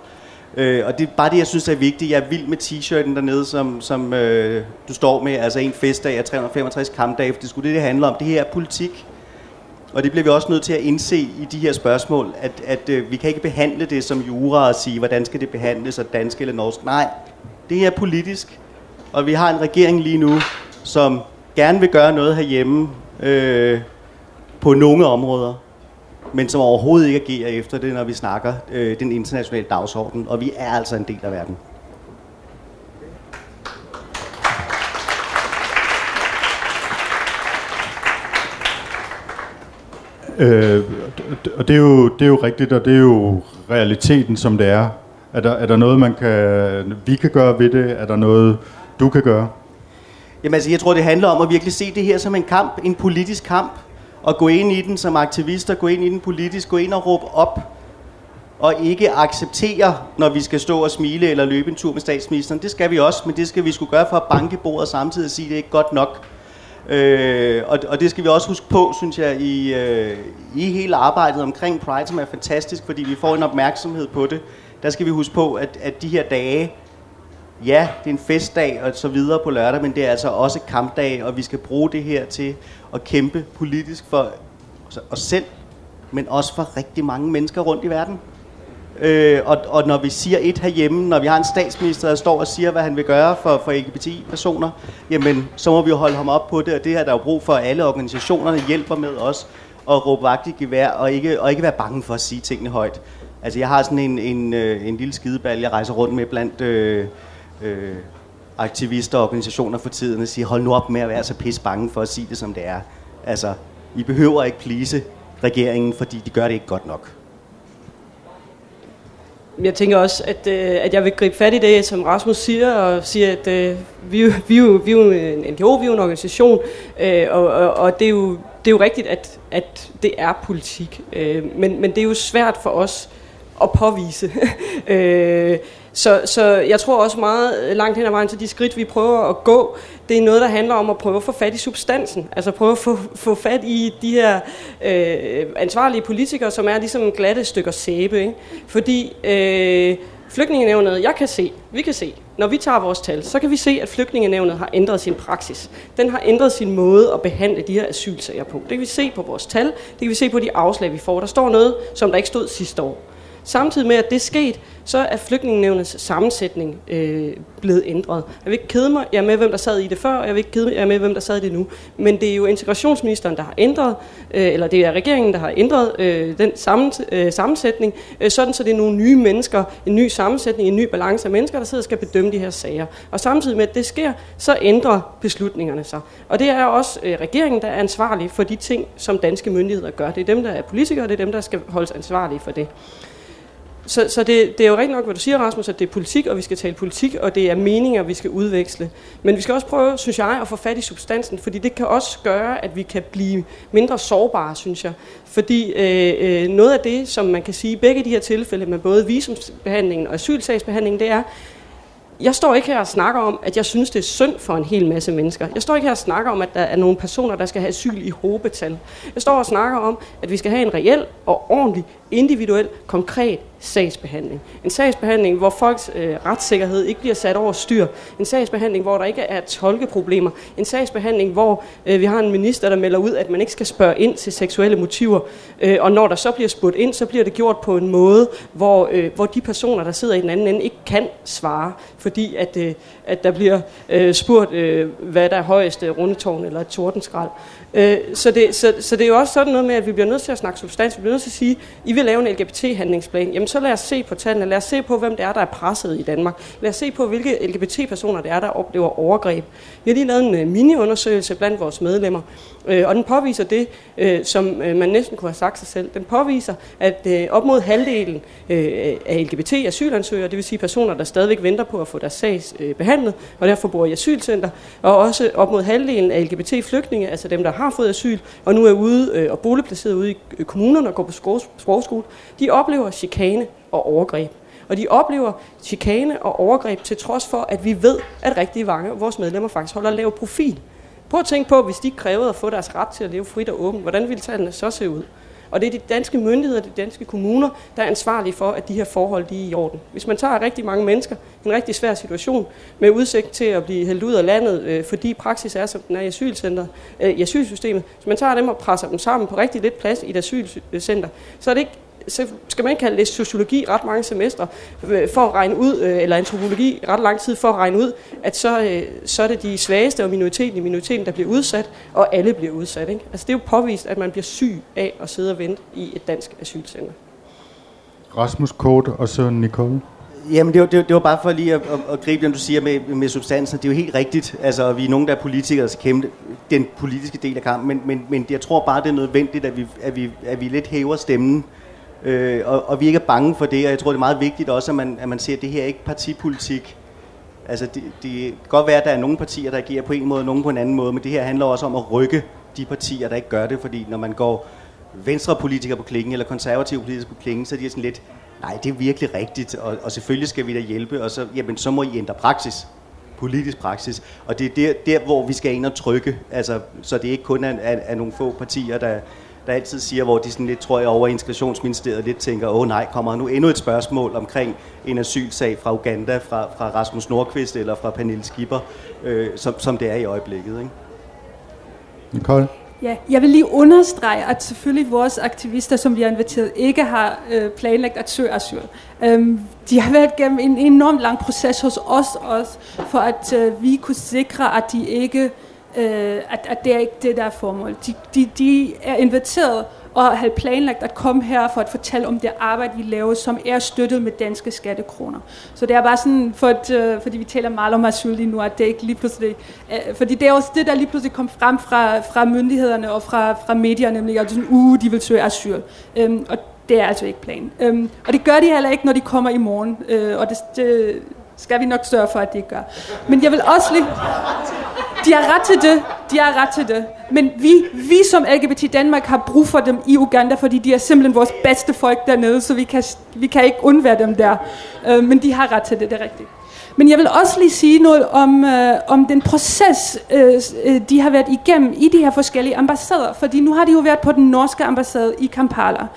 Speaker 5: Øh, og det er bare det, jeg synes er vigtigt. Jeg er vild med t-shirten dernede, som, som øh, du står med. Altså en festdag af 365 kampdage, for det skulle det, det handler om. Det her er politik. Og det bliver vi også nødt til at indse i de her spørgsmål, at, at øh, vi kan ikke behandle det som jura og sige, hvordan skal det behandles, og dansk eller norsk. Nej, det er politisk. Og vi har en regering lige nu, som gerne vil gøre noget herhjemme, øh, på nogle områder, men som overhovedet ikke agerer efter det, når vi snakker øh, den internationale dagsorden. Og vi er altså en del af verden.
Speaker 1: Øh, og det er, jo, det er jo rigtigt, og det er jo realiteten, som det er. Er der, er der noget, man kan, vi kan gøre ved det? Er der noget, du kan gøre?
Speaker 5: Jamen altså, jeg tror, det handler om at virkelig se det her som en kamp, en politisk kamp, og gå ind i den som aktivister, gå ind i den politisk, gå ind og råbe op, og ikke acceptere, når vi skal stå og smile eller løbe en tur med statsministeren. Det skal vi også, men det skal vi skulle gøre for at banke bordet samtidig og sige, at det er ikke godt nok. Øh, og, og det skal vi også huske på, synes jeg, i, øh, i hele arbejdet omkring Pride, som er fantastisk, fordi vi får en opmærksomhed på det. Der skal vi huske på, at, at de her dage, ja, det er en festdag og så videre på lørdag, men det er altså også kampdag, og vi skal bruge det her til at kæmpe politisk for os selv, men også for rigtig mange mennesker rundt i verden. Øh, og, og når vi siger et herhjemme, når vi har en statsminister, der står og siger, hvad han vil gøre for, for LGBTI-personer, jamen, så må vi jo holde ham op på det, og det her der er jo brug for, at alle organisationerne hjælper med os at råbe vagt i gevær, og ikke, og ikke være bange for at sige tingene højt. Altså, jeg har sådan en, en, øh, en lille skideball, jeg rejser rundt med blandt øh, øh, aktivister og organisationer for tiden, og siger, hold nu op med at være så pis bange for at sige det, som det er. Altså, I behøver ikke plise regeringen, fordi de gør det ikke godt nok.
Speaker 4: Jeg tænker også, at, øh, at jeg vil gribe fat i det, som Rasmus siger, og siger, at øh, vi, vi, vi, vi er jo en NGO, vi er jo en organisation, øh, og, og, og det, er jo, det er jo rigtigt, at, at det er politik. Øh, men, men det er jo svært for os at påvise. <laughs> øh, så, så jeg tror også meget øh, langt hen ad vejen til de skridt, vi prøver at gå, det er noget, der handler om at prøve at få fat i substansen. Altså prøve at få, få fat i de her øh, ansvarlige politikere, som er ligesom glatte stykker sæbe. Ikke? Fordi øh, flygtningenævnet, jeg kan se, vi kan se, når vi tager vores tal, så kan vi se, at flygtningenævnet har ændret sin praksis. Den har ændret sin måde at behandle de her asylsager på. Det kan vi se på vores tal, det kan vi se på de afslag, vi får. Der står noget, som der ikke stod sidste år. Samtidig med, at det er sket, så er flygtningenevnets sammensætning øh, blevet ændret. Jeg vil ikke kede mig jeg med, hvem der sad i det før, og jeg vil ikke kede mig jeg med, hvem der sad i det nu. Men det er jo integrationsministeren, der har ændret, øh, eller det er regeringen, der har ændret øh, den sammen, øh, sammensætning, øh, sådan så det er nogle nye mennesker, en ny sammensætning, en ny balance af mennesker, der sidder og skal bedømme de her sager. Og samtidig med, at det sker, så ændrer beslutningerne sig. Og det er også øh, regeringen, der er ansvarlig for de ting, som danske myndigheder gør. Det er dem, der er politikere, det er dem, der skal holdes ansvarlige for det. Så, så det, det er jo rigtig nok, hvad du siger, Rasmus, at det er politik, og vi skal tale politik, og det er meninger, vi skal udveksle. Men vi skal også prøve, synes jeg, at få fat i substansen, fordi det kan også gøre, at vi kan blive mindre sårbare, synes jeg. Fordi øh, øh, noget af det, som man kan sige i begge de her tilfælde, med både visumsbehandlingen og asylsagsbehandlingen, det er, jeg står ikke her og snakker om, at jeg synes, det er synd for en hel masse mennesker. Jeg står ikke her og snakker om, at der er nogle personer, der skal have asyl i hobetal. Jeg står og snakker om, at vi skal have en reel og ordentlig, individuel, konkret sagsbehandling. En sagsbehandling, hvor folks øh, retssikkerhed ikke bliver sat over styr. En sagsbehandling, hvor der ikke er tolkeproblemer. En sagsbehandling, hvor øh, vi har en minister, der melder ud, at man ikke skal spørge ind til seksuelle motiver. Øh, og når der så bliver spurgt ind, så bliver det gjort på en måde, hvor, øh, hvor de personer, der sidder i den anden ende, ikke kan svare, fordi at, øh, at der bliver øh, spurgt, øh, hvad der er højeste rundetårn eller et tordenskrald. Øh, så, det, så, så det er jo også sådan noget med, at vi bliver nødt til at snakke substans. Vi bliver nødt til at sige, I vil lave en LGBT-handlingsplan. Jamen så lad os se på tallene. Lad os se på, hvem det er, der er presset i Danmark. Lad os se på, hvilke LGBT-personer det er, der oplever overgreb. Vi har lige lavet en øh, mini-undersøgelse blandt vores medlemmer, øh, og den påviser det, øh, som øh, man næsten kunne have sagt sig selv. Den påviser, at øh, op mod halvdelen øh, af LGBT-asylansøgere, det vil sige personer, der stadigvæk venter på at få deres sag øh, behandlet, og derfor bor i asylcenter, og også op mod halvdelen af LGBT-flygtninge, altså dem, der har fået asyl, og nu er ude øh, og boligplaceret ude i øh, kommunerne og går på sprogskole, de oplever chikane og overgreb. Og de oplever chikane og overgreb til trods for, at vi ved, at rigtig mange af vores medlemmer faktisk holder lav profil. Prøv at tænke på, hvis de krævede at få deres ret til at leve frit og åbent, hvordan ville tallene så se ud? Og det er de danske myndigheder, de danske kommuner, der er ansvarlige for, at de her forhold de er i orden. Hvis man tager rigtig mange mennesker i en rigtig svær situation, med udsigt til at blive hældt ud af landet, øh, fordi praksis er, som den er i asylcenteret, øh, i asylsystemet, hvis man tager dem og presser dem sammen på rigtig lidt plads i et asylcenter, så er det ikke så skal man ikke kalde det sociologi ret mange semestre øh, for at regne ud, øh, eller antropologi ret lang tid for at regne ud, at så, øh, så er det de svageste og minoriteten i minoriteten, der bliver udsat, og alle bliver udsat. Ikke? Altså det er jo påvist, at man bliver syg af at sidde og vente i et dansk asylcenter.
Speaker 1: Rasmus Kort og så Nicole.
Speaker 5: Jamen, det var, det, var, det var bare for lige at, at, at gribe det, du siger med, med substansen. Det er jo helt rigtigt. Altså, vi er nogen, der er politikere, der skal kæmpe den politiske del af kampen. Men, men, men jeg tror bare, det er nødvendigt, at vi, at vi, at vi lidt hæver stemmen Øh, og, og vi ikke er bange for det, og jeg tror, det er meget vigtigt også, at man, at man ser, at det her er ikke partipolitik. Altså, det, det kan godt være, at der er nogle partier, der agerer på en måde, og nogle på en anden måde, men det her handler også om at rykke de partier, der ikke gør det, fordi når man går venstre politikere på klingen, eller konservative politikere på klingen, så er de sådan lidt, nej, det er virkelig rigtigt, og, og selvfølgelig skal vi da hjælpe, og så, jamen, så må I ændre praksis politisk praksis. Og det er der, der, hvor vi skal ind og trykke, altså, så det ikke kun er, er, er nogle få partier, der, der altid siger, hvor de sådan lidt, tror jeg, over integrationsministeriet lidt tænker, åh nej, kommer nu endnu et spørgsmål omkring en asylsag fra Uganda, fra, fra Rasmus Nordqvist eller fra Pernille Skipper, øh, som, som det er i øjeblikket. Ikke?
Speaker 1: Nicole?
Speaker 2: Ja, jeg vil lige understrege, at selvfølgelig vores aktivister, som vi har inviteret, ikke har øh, planlagt at søge asyl. Øhm, de har været gennem en enormt lang proces hos os også, for at øh, vi kunne sikre, at de ikke øh, at, at det er ikke det, der er formål. De, de, de er inviteret og har planlagt at komme her for at fortælle om det arbejde, vi laver, som er støttet med danske skattekroner. Så det er bare sådan, for at, øh, fordi vi taler meget om asyl lige nu, at det ikke lige pludselig... Øh, fordi det er også det, der lige pludselig kom frem fra, fra myndighederne og fra, fra medierne, nemlig at sådan, uh, de vil søge asyl. Øhm, og det er altså ikke planen. Øhm, og det gør de heller ikke, når de kommer i morgen. Øh, og det, det skal vi nok sørge for, at de ikke gør. Men jeg vil også lige... De har ret til det. De har ret til det. Men vi, vi som LGBT Danmark har brug for dem i Uganda, fordi de er simpelthen vores bedste folk dernede, så vi kan, vi kan ikke undvære dem der. Uh, men de har ret til det, det er rigtigt. Men jeg vil også lige sige noget om, uh, om den proces, uh, de har været igennem i de her forskellige ambassader. Fordi nu har de jo været på den norske ambassade i Kampala.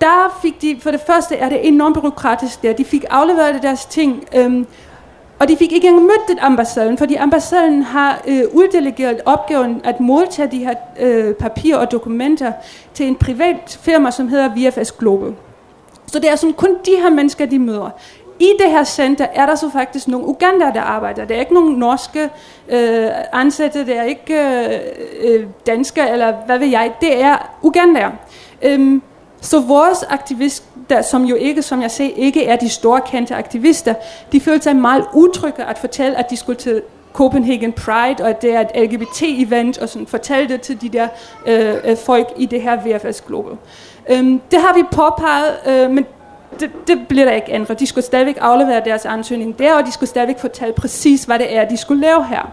Speaker 2: Der fik de, for det første er det enormt byråkratisk der, de fik afleveret deres ting, øhm, og de fik ikke engang mødt den ambassaden, fordi ambassaden har øh, uddelegeret opgaven at modtage de her øh, papirer og dokumenter til en privat firma, som hedder VFS Global. Så det er sådan kun de her mennesker, de møder. I det her center er der så faktisk nogle Uganda, der arbejder. Der er ikke nogen norske øh, ansatte, det er ikke øh, øh danske, eller hvad ved jeg. Det er Uganda. Øhm, så vores aktivister, som jo ikke, som jeg sagde, ikke er de store kendte aktivister, de følte sig meget utrygge at fortælle, at de skulle til Copenhagen Pride, og at det er et LGBT-event, og sådan fortælle det til de der øh, øh folk i det her VFS Global. Øhm, det har vi påpeget, øh, men det, det bliver der ikke ændret. De skulle stadigvæk aflevere deres ansøgning der, og de skulle stadigvæk fortælle præcis, hvad det er, de skulle lave her.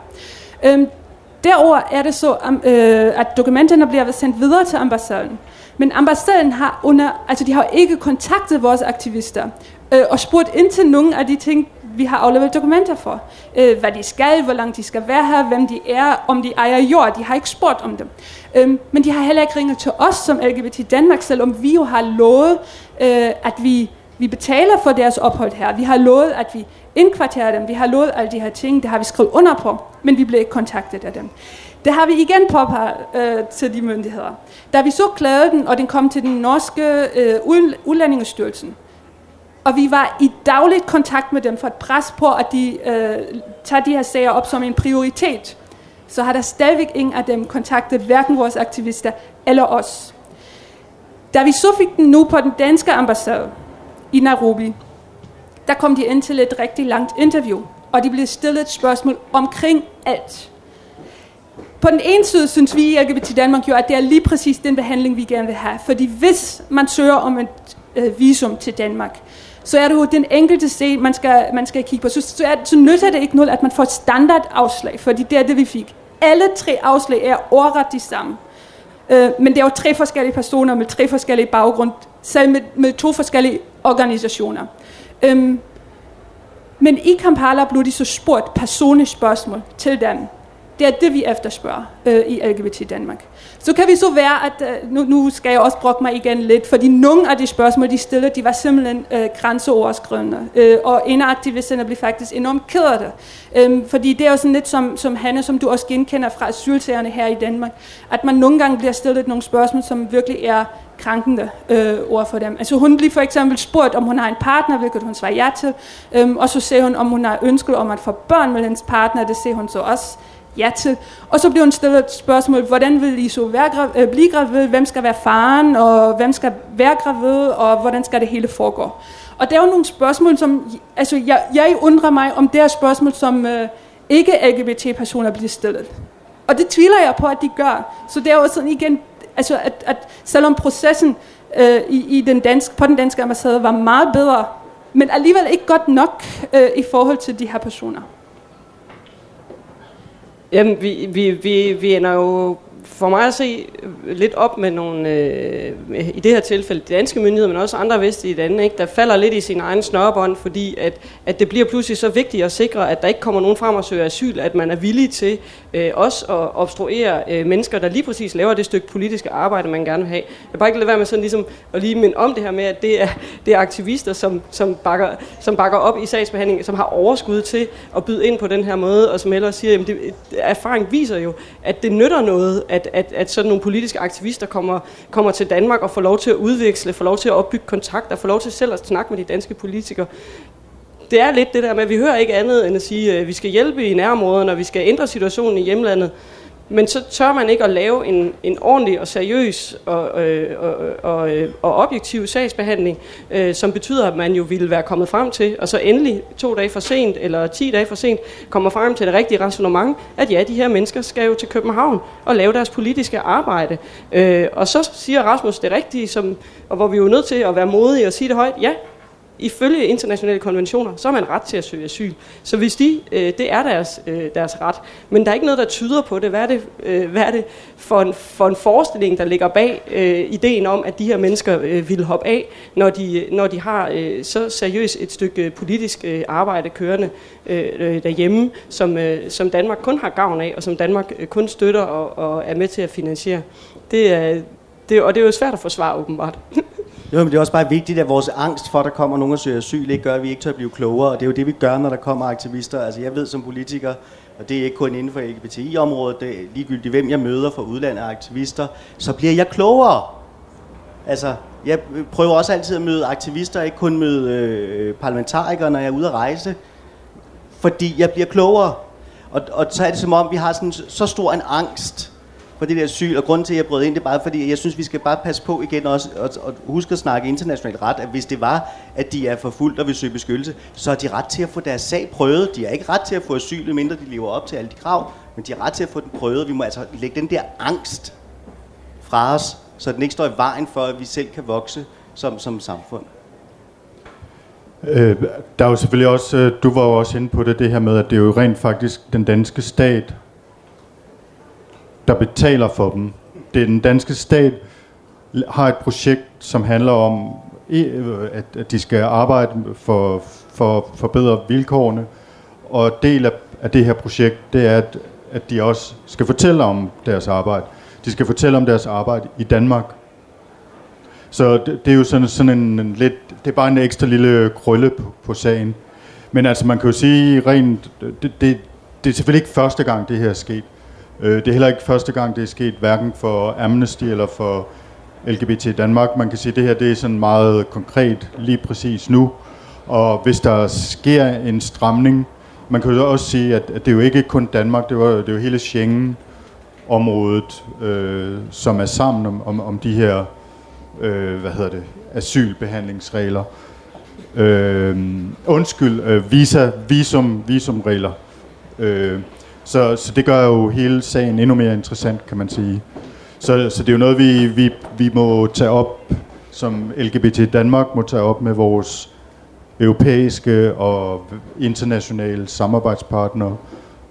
Speaker 2: Øhm, derover er det så, øh, at dokumenterne bliver sendt videre til ambassaden. Men ambassaden har under, altså de har ikke kontaktet vores aktivister øh, og spurgt ind til nogen af de ting, vi har afleveret dokumenter for. Øh, hvad de skal, hvor langt de skal være her, hvem de er, om de ejer jord. De har ikke spurgt om dem. Øh, men de har heller ikke ringet til os som LGBT Danmark, selvom vi jo har lovet, øh, at vi vi betaler for deres ophold her. Vi har lovet, at vi indkvarterer dem. Vi har lovet alle de her ting. Det har vi skrevet under på, men vi blev ikke kontaktet af dem. Det har vi igen påpeget øh, til de myndigheder. Da vi så klagede den, og den kom til den norske øh, udlændingestyrelsen, og vi var i dagligt kontakt med dem for at presse på, at de øh, tager de her sager op som en prioritet, så har der stadigvæk ingen af dem kontaktet hverken vores aktivister eller os. Da vi så fik den nu på den danske ambassade i Nairobi, der kom de ind til et rigtig langt interview, og de blev stillet et spørgsmål omkring alt. På den ene side synes vi i LGBT Danmark jo, at det er lige præcis den behandling, vi gerne vil have. Fordi hvis man søger om et øh, visum til Danmark, så er det jo den enkelte sted, man skal, man skal kigge på. Så, så, er, så nytter det ikke noget, at man får et standardafslag, fordi det er det, vi fik. Alle tre afslag er overret de samme. Øh, men det er jo tre forskellige personer med tre forskellige baggrund, selv med, med to forskellige organisationer. Øhm, men i Kampala blev de så spurgt personlige spørgsmål til dem. Det er det, vi efterspørger øh, i LGBT Danmark. Så kan vi så være, at øh, nu, nu skal jeg også brokke mig igen lidt, fordi nogle af de spørgsmål, de stillede, de var simpelthen øh, grænseoverskridende. Øh, og en af aktivisterne blev faktisk enormt ked af det. Øh, fordi det er jo sådan lidt som, som Hanne, som du også genkender fra asylsagerne her i Danmark, at man nogle gange bliver stillet nogle spørgsmål, som virkelig er krænkende øh, ord for dem. Altså hun bliver for eksempel spurgt, om hun har en partner, hvilket hun svarer ja til, øhm, og så ser hun, om hun har ønsket om at få børn med hendes partner, det ser hun så også ja til. Og så bliver hun stillet et spørgsmål, hvordan vil I så være gravid, øh, blive gravid, hvem skal være faren, og hvem skal være gravid, og hvordan skal det hele foregå. Og der er jo nogle spørgsmål, som, altså jeg, jeg undrer mig, om det er spørgsmål, som øh, ikke LGBT-personer bliver stillet. Og det tvivler jeg på, at de gør. Så det er jo sådan igen, altså at, at selvom processen øh, i, i den danske, på den danske ambassade var meget bedre, men alligevel ikke godt nok øh, i forhold til de her personer.
Speaker 4: Jamen, vi, vi, vi, vi ender jo for mig at se lidt op med nogle, øh, i det her tilfælde de danske myndigheder, men også andre vestlige lande, ikke, der falder lidt i sin egen snørbånd, fordi at, at det bliver pludselig så vigtigt at sikre, at der ikke kommer nogen frem og søger asyl, at man er villig til øh, også at obstruere øh, mennesker, der lige præcis laver det stykke politiske arbejde, man gerne vil have. Jeg bare ikke lade være med sådan ligesom at lige minde om det her med, at det er, det er aktivister, som, som, bakker, som bakker op i sagsbehandlingen, som har overskud til at byde ind på den her måde, og som ellers siger, at det, erfaring viser jo, at det nytter noget, at, at, at sådan nogle politiske aktivister kommer, kommer til Danmark og får lov til at udveksle, får lov til at opbygge kontakter, får lov til selv at snakke med de danske politikere det er lidt det der med, at vi hører ikke andet end at sige, at vi skal hjælpe i nærområderne, og vi skal ændre situationen i hjemlandet. Men så tør man ikke at lave en, en ordentlig og seriøs og, øh, og, og, øh, og objektiv sagsbehandling, øh, som betyder, at man jo ville være kommet frem til, og så endelig to dage for sent, eller ti dage for sent, kommer frem til det rigtige rationnement, at ja, de her mennesker skal jo til København og lave deres politiske arbejde. Øh, og så siger Rasmus det rigtige, som, og hvor vi er jo nødt til at være modige og sige det højt, ja, ifølge internationale konventioner, så har man ret til at søge asyl. Så hvis de, øh, det er deres, øh, deres ret. Men der er ikke noget, der tyder på det. Hvad er det, øh, hvad er det for, en, for en forestilling, der ligger bag øh, ideen om, at de her mennesker øh, vil hoppe af, når de, når de har øh, så seriøst et stykke øh, politisk øh, arbejde kørende øh, øh, derhjemme, som, øh, som Danmark kun har gavn af, og som Danmark øh, kun støtter og, og er med til at finansiere. Det er, det, og det er jo svært at forsvare åbenbart. <laughs>
Speaker 5: Jo, men det er også bare vigtigt, at vores angst for, at der kommer nogen og søger asyl, ikke gør, at vi ikke tør at blive klogere. Og det er jo det, vi gør, når der kommer aktivister. Altså, jeg ved som politiker, og det er ikke kun inden for LGBTI-området, det er ligegyldigt, hvem jeg møder fra udlandet aktivister, så bliver jeg klogere. Altså, jeg prøver også altid at møde aktivister, ikke kun møde øh, parlamentarikere, når jeg er ude at rejse, fordi jeg bliver klogere. Og, og så er det som om, vi har sådan, så stor en angst for det der syg, og grunden til, at jeg brød ind, det er bare fordi, jeg synes, vi skal bare passe på igen også, og, og huske at snakke internationalt ret, at hvis det var, at de er forfulgt og vil søge beskyttelse, så har de ret til at få deres sag prøvet. De har ikke ret til at få asyl, mindre de lever op til alle de krav, men de har ret til at få den prøvet. Vi må altså lægge den der angst fra os, så den ikke står i vejen for, at vi selv kan vokse som, som samfund.
Speaker 1: Øh, der er jo selvfølgelig også, øh, du var jo også inde på det, det her med, at det er jo rent faktisk den danske stat, der betaler for dem. Det er den danske stat har et projekt, som handler om, øh, at de skal arbejde for, for at forbedre vilkårene. Og del af, af det her projekt, det er, at, at de også skal fortælle om deres arbejde. De skal fortælle om deres arbejde i Danmark. Så det, det er jo sådan, sådan en, en lidt, det er bare en ekstra lille krølle på, på sagen. Men altså, man kan jo sige rent, det, det, det er selvfølgelig ikke første gang, det her er sket. Øh, det er heller ikke første gang, det er sket, hverken for Amnesty eller for LGBT Danmark. Man kan sige, at det her det er sådan meget konkret lige præcis nu. Og hvis der sker en stramning, man kan jo også sige, at, at det er jo ikke kun Danmark, det, var, det er jo hele Schengen-området, øh, som er sammen om, om, om de her øh, hvad hedder det, asylbehandlingsregler. Øh, undskyld, øh, visa, visum, visumregler. Øh, så, så det gør jo hele sagen endnu mere interessant, kan man sige. Så, så det er jo noget, vi, vi, vi må tage op, som LGBT Danmark må tage op med vores europæiske og internationale samarbejdspartnere,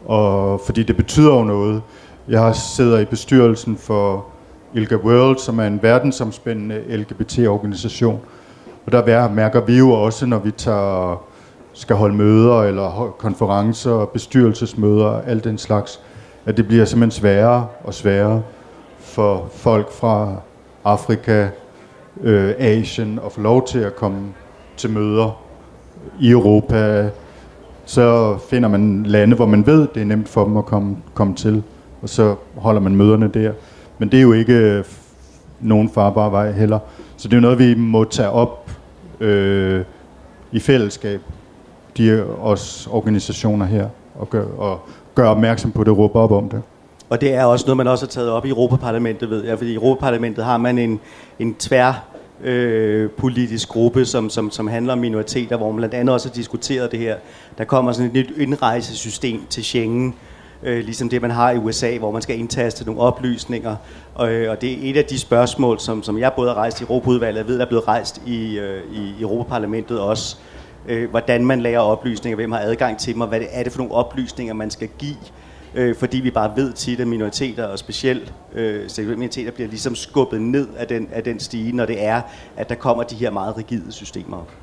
Speaker 1: og fordi det betyder jo noget. Jeg sidder i bestyrelsen for ILGA World, som er en verdensomspændende LGBT-organisation. Og der mærker vi jo også, når vi tager, skal holde møder eller konferencer, og bestyrelsesmøder, alt den slags, at det bliver simpelthen sværere og sværere for folk fra Afrika, øh, Asien at få lov til at komme til møder i Europa. Så finder man lande, hvor man ved, det er nemt for dem at komme, komme til, og så holder man møderne der. Men det er jo ikke øh, nogen farbar vej heller. Så det er jo noget, vi må tage op øh, i fællesskab, de os organisationer her, og gøre og gør opmærksom på det, råber op om det.
Speaker 5: Og det er også noget, man også har taget op i Europaparlamentet, ved jeg, fordi i Europaparlamentet har man en, en tvær øh, politisk gruppe, som, som, som handler om minoriteter, hvor man blandt andet også har diskuteret det her. Der kommer sådan et nyt indrejsesystem til Schengen, øh, ligesom det man har i USA, hvor man skal indtaste nogle oplysninger. Og, øh, og det er et af de spørgsmål, som, som jeg både har rejst i Europaudvalget, jeg ved, der er blevet rejst i, øh, i Europaparlamentet også. Øh, Øh, hvordan man lærer oplysninger, hvem har adgang til dem, og hvad det er det for nogle oplysninger, man skal give øh, fordi vi bare ved tit, at minoriteter, og specielt øh, seksuelle minoriteter, bliver ligesom skubbet ned af den, af den stige, når det er, at der kommer de her meget rigide systemer op.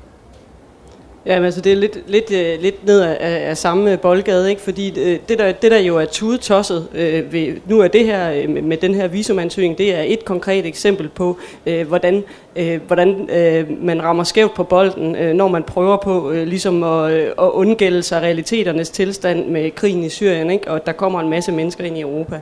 Speaker 4: Ja, men altså det er lidt, lidt, øh, lidt ned af, af samme boldgade, ikke? fordi uh, det, der, det der jo er tudetosset øh, ved, nu er det her uh, med den her visumansøgning, det er et konkret eksempel på, øh, hvordan, øh, hvordan øh, man rammer skævt på bolden, øh, når man prøver på øh, ligesom at, øh, at undgælde sig realiteternes tilstand med krigen i Syrien, ikke? og der kommer en masse mennesker ind i Europa.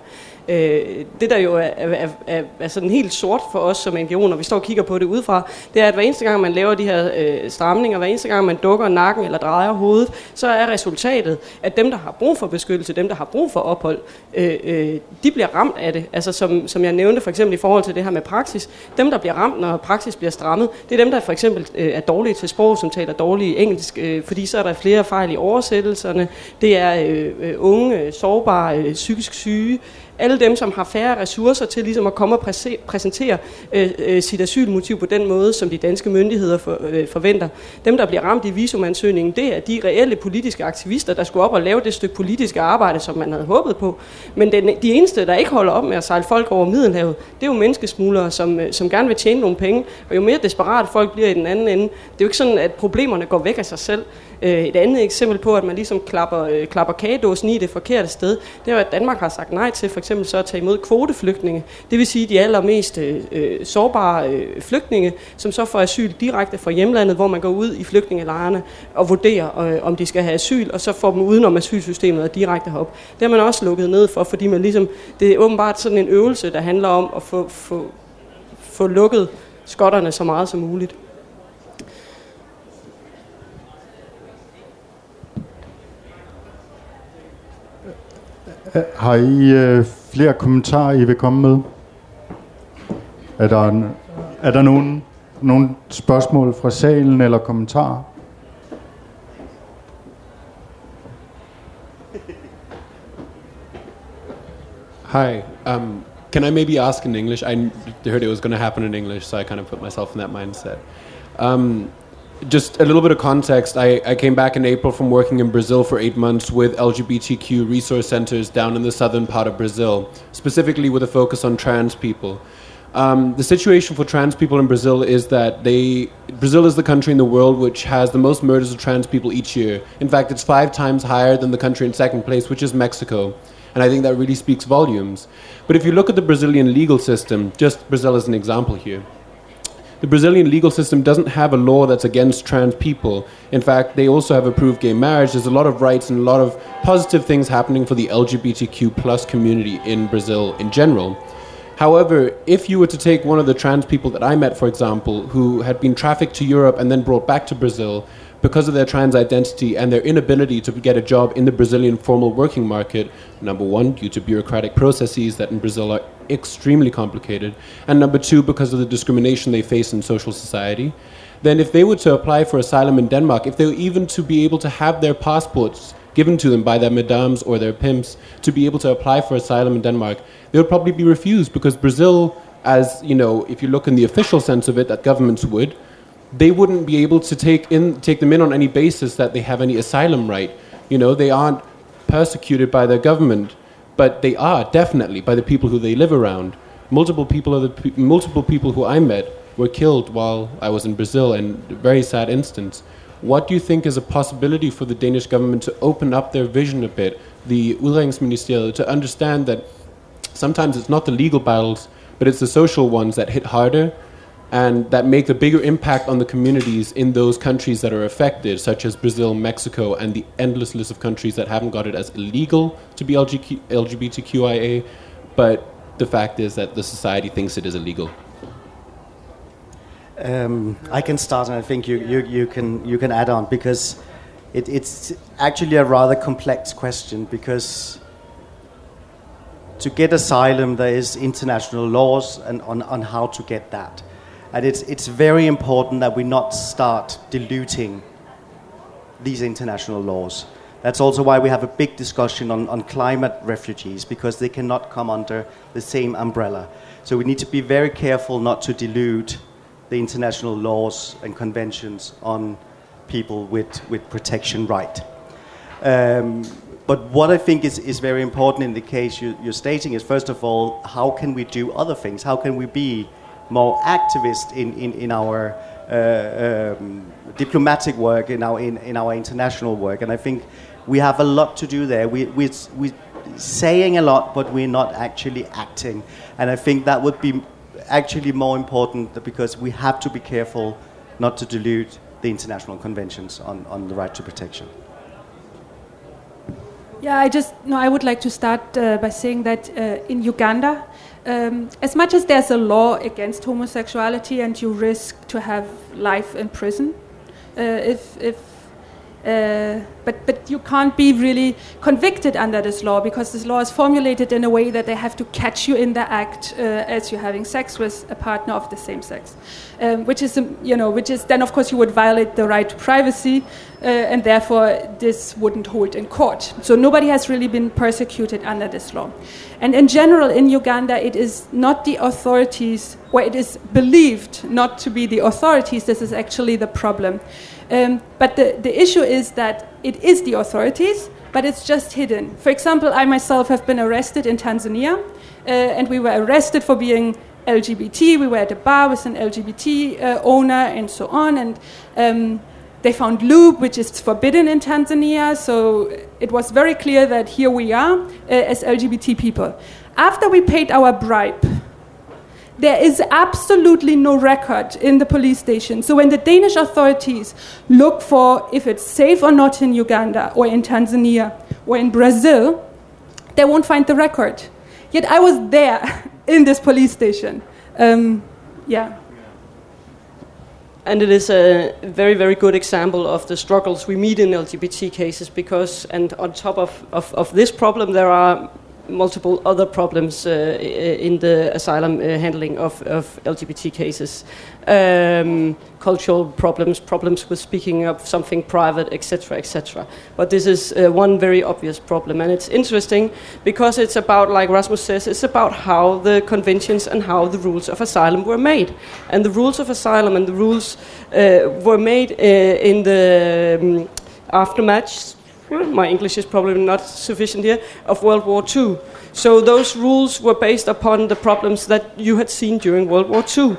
Speaker 4: Øh, det der jo er, er, er, er sådan helt sort for os som NGO, når vi står og kigger på det udefra, det er, at hver eneste gang man laver de her øh, stramninger, hver eneste gang man dukker nakken eller drejer hovedet, så er resultatet, at dem, der har brug for beskyttelse, dem, der har brug for ophold, øh, øh, de bliver ramt af det. Altså som, som jeg nævnte for eksempel i forhold til det her med praksis, dem, der bliver ramt, når praksis bliver strammet, det er dem, der for eksempel øh, er dårlige til sprog, som taler dårlig engelsk, øh, fordi så er der flere fejl i oversættelserne. Det er øh, øh, unge, øh, sårbare, øh, psykisk syge, alle dem, som har færre ressourcer til ligesom at komme og præsentere øh, øh, sit asylmotiv på den måde, som de danske myndigheder for, øh, forventer. Dem, der bliver ramt i visumansøgningen, det er de reelle politiske aktivister, der skulle op og lave det stykke politiske arbejde, som man havde håbet på. Men den, de eneste, der ikke holder op med at sejle folk over Middelhavet, det er jo menneskesmuglere, som, øh, som gerne vil tjene nogle penge. Og jo mere desperat folk bliver i den anden ende, det er jo ikke sådan, at problemerne går væk af sig selv. Øh, et andet eksempel på, at man ligesom klapper, øh, klapper kagedåsen i det forkerte sted, det er jo, at Danmark har sagt nej til for eksempel så at tage imod kvoteflygtninge. Det vil sige de allermest øh, øh, sårbare øh, flygtninge, som så får asyl direkte fra hjemlandet, hvor man går ud i flygtningelejrene og vurderer, øh, om de skal have asyl, og så får dem udenom asylsystemet og direkte herop. Det har man også lukket ned for, fordi man ligesom, det er åbenbart sådan en øvelse, der handler om at få, få, få lukket skotterne så meget som muligt.
Speaker 1: Har I øh, flere kommentarer, I vil komme med? Er der, er der nogen, nogen spørgsmål fra salen eller kommentarer?
Speaker 6: Hi. Um, can I maybe ask in English? I heard it was going to happen in English, so I kind of put myself in that mindset. Um, just a little bit of context I, I, came back in April from working in Brazil for eight months with LGBTQ resource centers down in the southern part of Brazil, specifically with a focus on trans people. Um, the situation for trans people in Brazil is that they Brazil is the country in the world which has the most murders of trans people each year. In fact, it's five times higher than the country in second place, which is Mexico. And I think that really speaks volumes. But if you look at the Brazilian legal system, just Brazil as an example here, the Brazilian legal system doesn't have a law that's against trans people. In fact, they also have approved gay marriage. There's a lot of rights and a lot of positive things happening for the LGBTQ plus community in Brazil in general. However, if you were to take one of the trans people that I met, for example, who had been trafficked to Europe and then brought back to Brazil because of their trans identity and their inability to get a job in the Brazilian formal working market, number one, due to bureaucratic processes that in Brazil are extremely complicated, and number two, because of the discrimination they face in social society, then if they were to apply for asylum in Denmark, if they were even to be able to have their passports given to them by their madams or their pimps to be able to apply for asylum in Denmark, they would probably be refused because Brazil, as you know, if you look in the official sense of it, that governments would, they wouldn't be able to take in take them in on any basis that they have any asylum right. You know, they aren't persecuted by their government, but they are definitely by the people who they live around. Multiple people of the pe- multiple people who I met were killed while I was in Brazil, and very sad instance. What do you think is a possibility for the Danish government to open up their vision a bit, the Udlændingsministeriet, to understand that sometimes it's not the legal battles, but it's the social ones that hit harder and that make a bigger impact on the communities in those countries that are affected, such as Brazil, Mexico, and the endless list of countries that haven't got it as illegal to be LGBTQIA, but the fact is that the society thinks it is illegal.
Speaker 5: Um, I can start, and I think you, you, you, can, you can add on because it, it's actually a rather complex question because to get asylum, there is international laws and on, on how to get that. And it's, it's very important that we not start diluting these international laws. That's also why we have a big discussion on, on climate refugees because they cannot come under the same umbrella. So we need to be very careful not to dilute the international laws and conventions on people with, with protection right. Um, but what I think is, is very important in the case you, you're stating is, first of all, how can we do other things? How can we be more activist in, in, in our uh, um, diplomatic work, in our, in, in our international work? And I think we have a lot to do there. We, we, we saying a lot, but we're not actually acting. And I think that would be actually more important because we have to be careful not to dilute the international conventions on, on the right to protection.
Speaker 2: Yeah, I just no. I would like to start uh, by saying that uh, in Uganda, um, as much as there's a law against homosexuality and you risk to have life in prison, uh, if if uh, but but you can't be really convicted under this law because this law is formulated in a way that they have to catch you in the act uh, as you're having sex with a partner of the same sex, um, which is um, you know which is then of course you would violate the right to privacy, uh, and therefore this wouldn't hold in court. So nobody has really been persecuted under this law, and in general in Uganda it is not the authorities, or it is believed not to be the authorities. This is actually the problem. Um, but the, the issue is that it is the authorities, but it's just hidden. For example, I myself have been arrested in Tanzania, uh, and we were arrested for being LGBT. We were at a bar with an LGBT uh, owner, and so on. And um, they found lube, which is forbidden in Tanzania. So it was very clear that here we are uh, as LGBT people. After we paid our bribe, there is absolutely no record in the police station. So when the Danish authorities look for if it's safe or not in Uganda or in Tanzania or in Brazil, they won't find the record. Yet I was there <laughs> in this police station. Um, yeah.
Speaker 4: And it is a very, very good example of the struggles we meet in LGBT cases because, and on top of, of, of this problem, there are multiple other problems uh, in the asylum uh, handling of, of LGBT cases. Um, cultural problems, problems with speaking of something private, etc., etc. But this is uh, one very obvious problem, and it's interesting because it's about, like Rasmus says, it's about how the conventions and how the rules of asylum were made. And the rules of asylum and the rules uh, were made uh, in the um, aftermath my English is probably not sufficient here, of World War II. So those rules were based upon the problems that you had seen during World War II.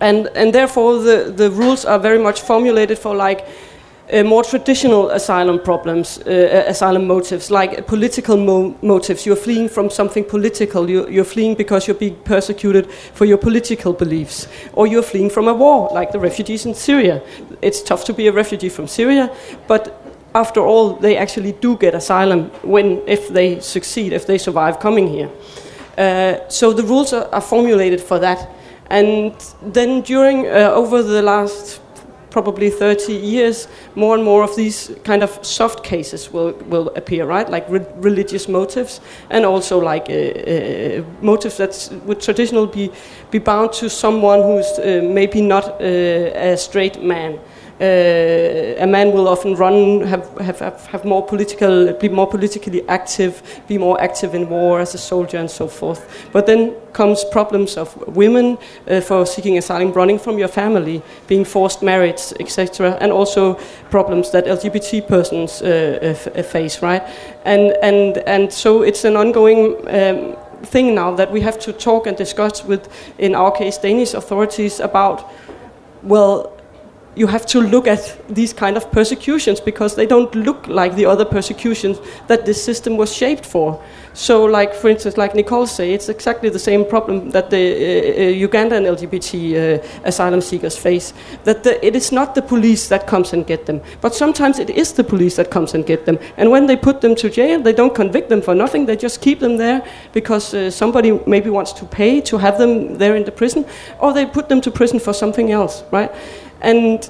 Speaker 4: And, and therefore, the, the rules are very much formulated for like uh, more traditional asylum problems, uh, asylum motives, like political mo- motives. You're fleeing from something political. You're, you're, fleeing because you're being persecuted for your political beliefs, or you're fleeing from a war, like the refugees in Syria. It's tough to be a refugee from Syria, but after all, they actually do get asylum when, if they succeed, if they survive coming here. Uh, so the rules are, are, formulated for that. And then during, uh, over the last probably 30 years, more and more of these kind of soft cases will, will appear, right? Like re- religious motives and also like uh, uh, motives that would traditionally be, be bound to someone who's uh, maybe not uh, a straight man. Uh, a man will often run, have, have, have, have more political, be more politically active, be more active in war as a soldier and so forth. But then comes problems of women uh, for seeking asylum, running from your family, being forced marriage, etc., and also problems that LGBT persons uh, face, right? And and and so it's an ongoing. Um, thing now that we have to talk and discuss with, in our case, Danish authorities about, well, you have to look at these kind of persecutions because they don't look like the other persecutions that this system was shaped for. So, like for instance, like Nicole say, it's exactly the same problem that the uh, uh, Ugandan LGBT uh, asylum seekers face. That the, it is not the police that comes and get them, but sometimes it is the police that comes and get them. And when they put them to jail, they don't convict them for nothing. They just keep them there because uh, somebody maybe wants to pay to have them there in the prison, or they put them to prison for something else, right? And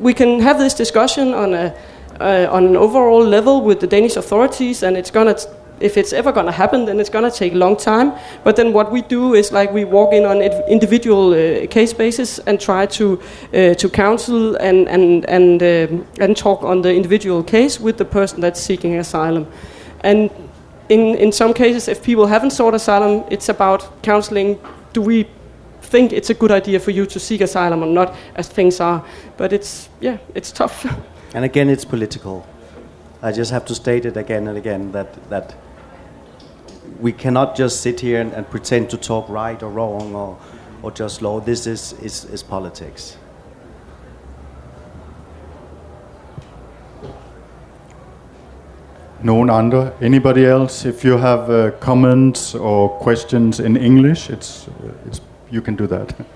Speaker 4: we can have this discussion on a uh, on an overall level with the Danish authorities, and it's gonna. If it's ever going to happen, then it's going to take a long time. But then what we do is like we walk in on individual uh, case basis and try to uh, to counsel and and and uh, and talk on the individual case with the person that's seeking asylum. And in in some cases, if people haven't sought asylum, it's about counseling. Do we think it's a good idea for you to seek asylum or not, as things are. But it's yeah, it's tough. <laughs>
Speaker 5: And again, it's political. I just have to state it again and again that that we cannot just sit here and, and pretend to talk right or wrong or or just law. This is is, is politics.
Speaker 1: Nogen andre? Anybody else? If you have uh, comments or questions in English, it's uh, it's you can do that. <laughs>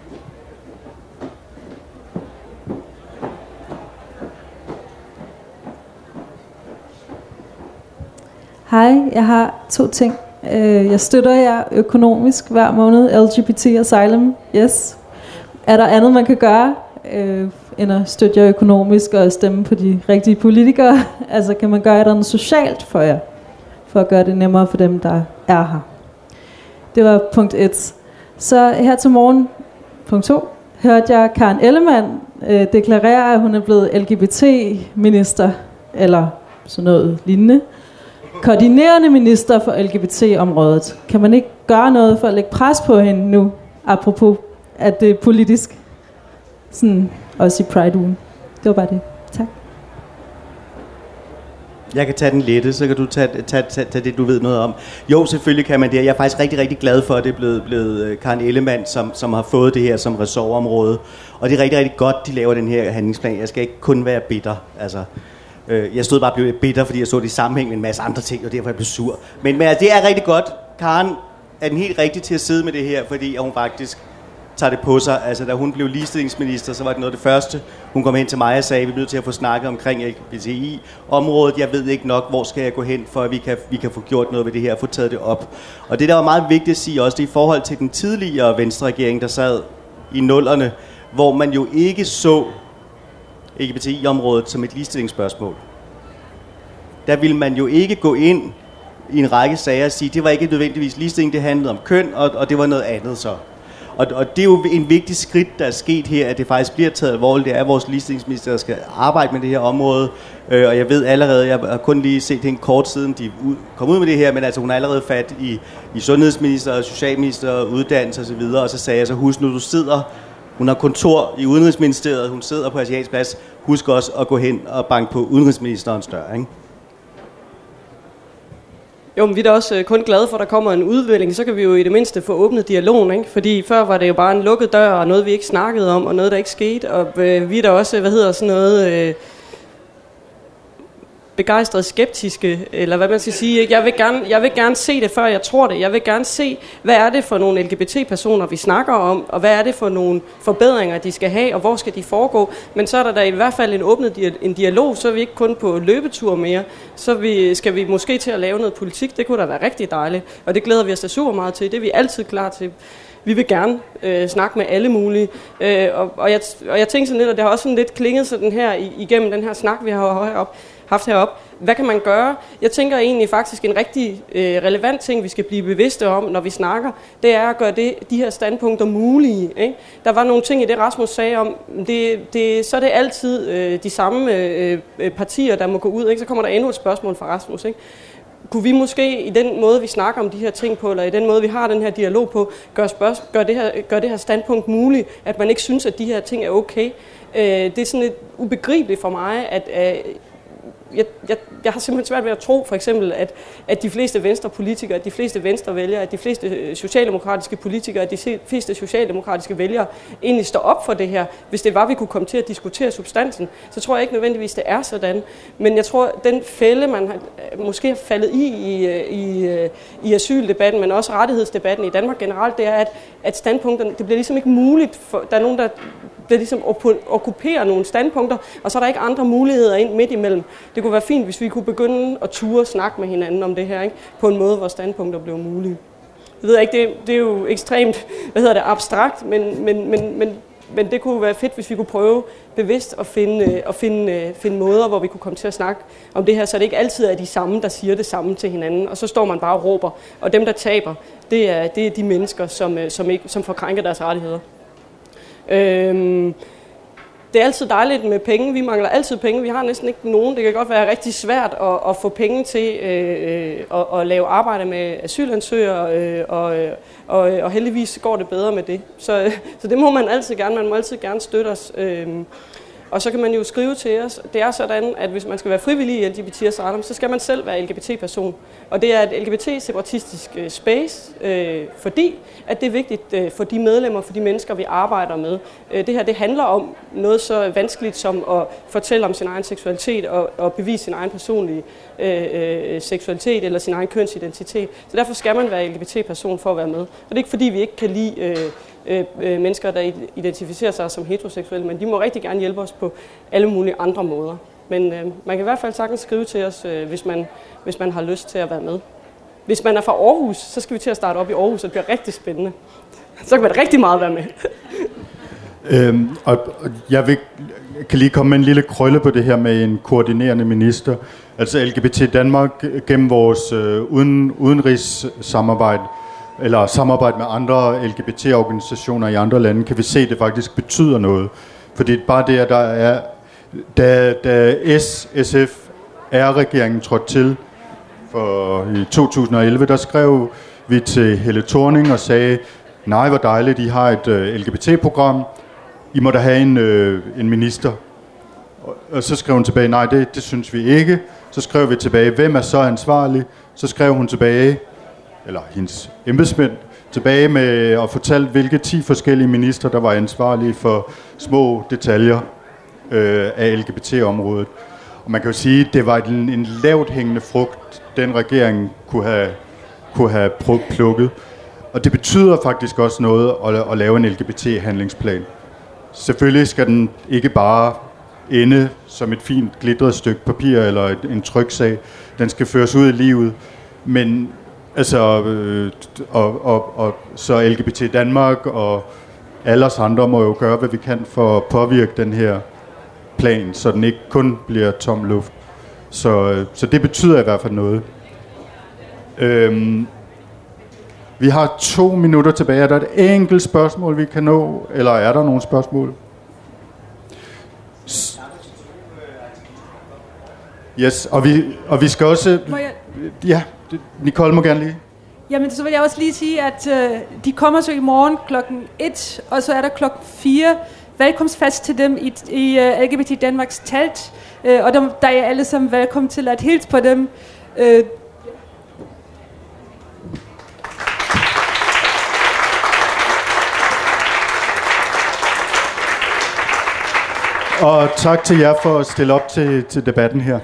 Speaker 7: Hej, jeg har to ting. Øh, jeg støtter jer økonomisk hver måned, LGBT Asylum, yes. Er der andet, man kan gøre, øh, end at støtte jer økonomisk og stemme på de rigtige politikere? <laughs> altså, kan man gøre noget socialt for jer, for at gøre det nemmere for dem, der er her? Det var punkt 1. Så her til morgen, punkt 2, hørte jeg Karen Ellemann øh, deklarere, at hun er blevet LGBT-minister, eller sådan noget lignende. Koordinerende minister for LGBT-området. Kan man ikke gøre noget for at lægge pres på hende nu, apropos at det er politisk, sådan også i Pride-ugen? Det var bare det. Tak.
Speaker 5: Jeg kan tage den lette, så kan du tage, tage, tage, tage det, du ved noget om. Jo, selvfølgelig kan man det. Jeg er faktisk rigtig, rigtig glad for, at det er blevet, blevet øh, Karen Ellemann, som, som har fået det her som ressortområde. Og det er rigtig, rigtig godt, de laver den her handlingsplan. Jeg skal ikke kun være bitter. Altså, øh, jeg stod bare og blev bitter, fordi jeg så det i sammenhæng med en masse andre ting, og derfor jeg blev sur. Men, men altså, det er rigtig godt. Karen er den helt rigtig til at sidde med det her, fordi hun faktisk tager det på sig. Altså, da hun blev ligestillingsminister, så var det noget af det første. Hun kom hen til mig og sagde, vi er nødt til at få snakket omkring LGBTI-området. Jeg ved ikke nok, hvor skal jeg gå hen, for at vi kan, vi kan få gjort noget ved det her og få taget det op. Og det, der var meget vigtigt at sige også, det er i forhold til den tidligere Venstre-regering, der sad i nullerne, hvor man jo ikke så LGBTI-området som et ligestillingsspørgsmål. Der ville man jo ikke gå ind i en række sager og sige, at det var ikke nødvendigvis ligestilling, det handlede om køn, og, og det var noget andet så. Og, og det er jo en vigtig skridt, der er sket her, at det faktisk bliver taget alvorligt. Det er vores ligestillingsminister, der skal arbejde med det her område. Øh, og jeg ved allerede, jeg har kun lige set en kort siden, de ud, kom ud med det her, men altså hun har allerede fat i, i sundhedsminister, socialminister, uddannelse osv. Og så sagde jeg så, husk nu, du sidder hun har kontor i Udenrigsministeriet, hun sidder på Asiatisk Plads. Husk også at gå hen og banke på udenrigsministerens dør, ikke?
Speaker 4: Jo, men vi er da også øh, kun glade for, at der kommer en udvikling. Så kan vi jo i det mindste få åbnet dialogen, ikke? Fordi før var det jo bare en lukket dør, og noget vi ikke snakkede om, og noget der ikke skete. Og øh, vi er da også, hvad hedder sådan noget... Øh, begejstret skeptiske, eller hvad man skal sige. Jeg vil, gerne, jeg vil gerne se det, før jeg tror det. Jeg vil gerne se, hvad er det for nogle LGBT-personer, vi snakker om, og hvad er det for nogle forbedringer, de skal have, og hvor skal de foregå. Men så er der da i hvert fald en åbnet en dialog, så er vi ikke kun på løbetur mere. Så vi, skal vi måske til at lave noget politik. Det kunne da være rigtig dejligt, og det glæder vi os da super meget til. Det er vi altid klar til vi vil gerne øh, snakke med alle mulige. Øh, og, og, jeg, og jeg tænkte sådan lidt, og det har også sådan lidt klinget sådan her igennem den her snak, vi har heroppe, haft heroppe. Hvad kan man gøre? Jeg tænker egentlig faktisk en rigtig øh, relevant ting, vi skal blive bevidste om, når vi snakker, det er at gøre det, de her standpunkter mulige. Ikke? Der var nogle ting i det, Rasmus sagde om, det, det, så er det altid øh, de samme øh, øh partier, der må gå ud. Ikke? Så kommer der endnu et spørgsmål fra Rasmus. Ikke? kunne vi måske i den måde, vi snakker om de her ting på, eller i den måde, vi har den her dialog på, gøre, spørg- gør, det her, gør det her standpunkt muligt, at man ikke synes, at de her ting er okay. Øh, det er sådan lidt ubegribeligt for mig, at, at jeg, jeg, jeg har simpelthen svært ved at tro, for eksempel, at, at de fleste venstrepolitikere, at de fleste venstrevælgere, at de fleste øh, socialdemokratiske politikere, at de fleste socialdemokratiske vælgere egentlig står op for det her. Hvis det var, vi kunne komme til at diskutere substansen, så tror jeg ikke nødvendigvis, det er sådan. Men jeg tror, den fælde, man har, øh, måske har faldet i i, øh, i i asyldebatten, men også rettighedsdebatten i Danmark generelt, det er, at, at standpunkterne, det bliver ligesom ikke muligt. For, der er nogen, der der ligesom okkuperer nogle standpunkter, og så er der ikke andre muligheder ind midt imellem. Det kunne være fint, hvis vi kunne begynde at ture snakke med hinanden om det her, ikke? på en måde, hvor standpunkter blev mulige. Jeg ved ikke, det, det er jo ekstremt, hvad hedder det, abstrakt, men, men, men, men, men det kunne være fedt, hvis vi kunne prøve bevidst at finde, at finde, finde måder, hvor vi kunne komme til at snakke om det her, så det ikke altid er de samme, der siger det samme til hinanden, og så står man bare og råber. Og dem, der taber, det er, det er de mennesker, som, øh, som, ikke, som får krænket deres rettigheder. Øhm, det er altid dejligt med penge. Vi mangler altid penge. Vi har næsten ikke nogen. Det kan godt være rigtig svært at, at få penge til øh, øh at, at lave arbejde med asylansøgere, øh, og, øh, og, øh, og heldigvis går det bedre med det. Så, så det må man altid gerne. Man må altid gerne støtte os. Øh, og så kan man jo skrive til os. Det er sådan, at hvis man skal være frivillig i LGBT Asylum, så skal man selv være LGBT-person. Og det er et LGBT-separatistisk øh, space, øh, fordi at det er vigtigt øh, for de medlemmer, for de mennesker, vi arbejder med. Øh, det her det handler om noget så vanskeligt som at fortælle om sin egen seksualitet og, og bevise sin egen personlige øh, øh, seksualitet eller sin egen kønsidentitet. Så derfor skal man være LGBT-person for at være med. Og det er ikke fordi, vi ikke kan lide øh, Øh, øh, mennesker, der identificerer sig som heteroseksuelle, men de må rigtig gerne hjælpe os på alle mulige andre måder. Men øh, man kan i hvert fald sagtens skrive til os, øh, hvis, man, hvis man har lyst til at være med. Hvis man er fra Aarhus, så skal vi til at starte op i Aarhus, og det bliver rigtig spændende. Så kan man rigtig meget være med.
Speaker 1: øhm, og jeg vil, kan lige komme med en lille krølle på det her med en koordinerende minister. Altså LGBT Danmark gennem vores øh, uden, udenrigssamarbejde eller samarbejde med andre LGBT-organisationer i andre lande, kan vi se, at det faktisk betyder noget. Fordi bare det, at der er, da, da S, R-regeringen trådte til for i 2011, der skrev vi til Helle Thorning og sagde, nej, hvor dejligt, I har et øh, LGBT-program, I må da have en, øh, en minister. Og, og så skrev hun tilbage, nej, det, det synes vi ikke. Så skrev vi tilbage, hvem er så ansvarlig? Så skrev hun tilbage, eller hendes embedsmænd, tilbage med at fortælle, hvilke 10 forskellige minister, der var ansvarlige for små detaljer øh, af LGBT-området. Og man kan jo sige, at det var en, en lavt hængende frugt, den regering kunne have, kunne have plukket. Og det betyder faktisk også noget at, at lave en LGBT-handlingsplan. Selvfølgelig skal den ikke bare ende som et fint glitret stykke papir eller et, en tryksag. Den skal føres ud i livet. Men Altså, øh, og, og, og så LGBT Danmark og alle os andre må jo gøre, hvad vi kan for at påvirke den her plan, så den ikke kun bliver tom luft. Så, øh, så det betyder i hvert fald noget. Øhm, vi har to minutter tilbage. Er der et enkelt spørgsmål, vi kan nå? Eller er der nogle spørgsmål? Yes, og vi, og vi skal også...
Speaker 2: Må jeg...
Speaker 1: Ja. Nicole må gerne lige.
Speaker 2: Jamen, så vil jeg også lige sige, at øh, de kommer så i morgen klokken 1, og så er der klokken 4 velkomstfest til dem i, i uh, øh, LGBT Danmarks telt. Uh, og der, der er alle sammen velkommen til at hilse på dem. Uh,
Speaker 1: Og tak til jer for at stille op til, til debatten her.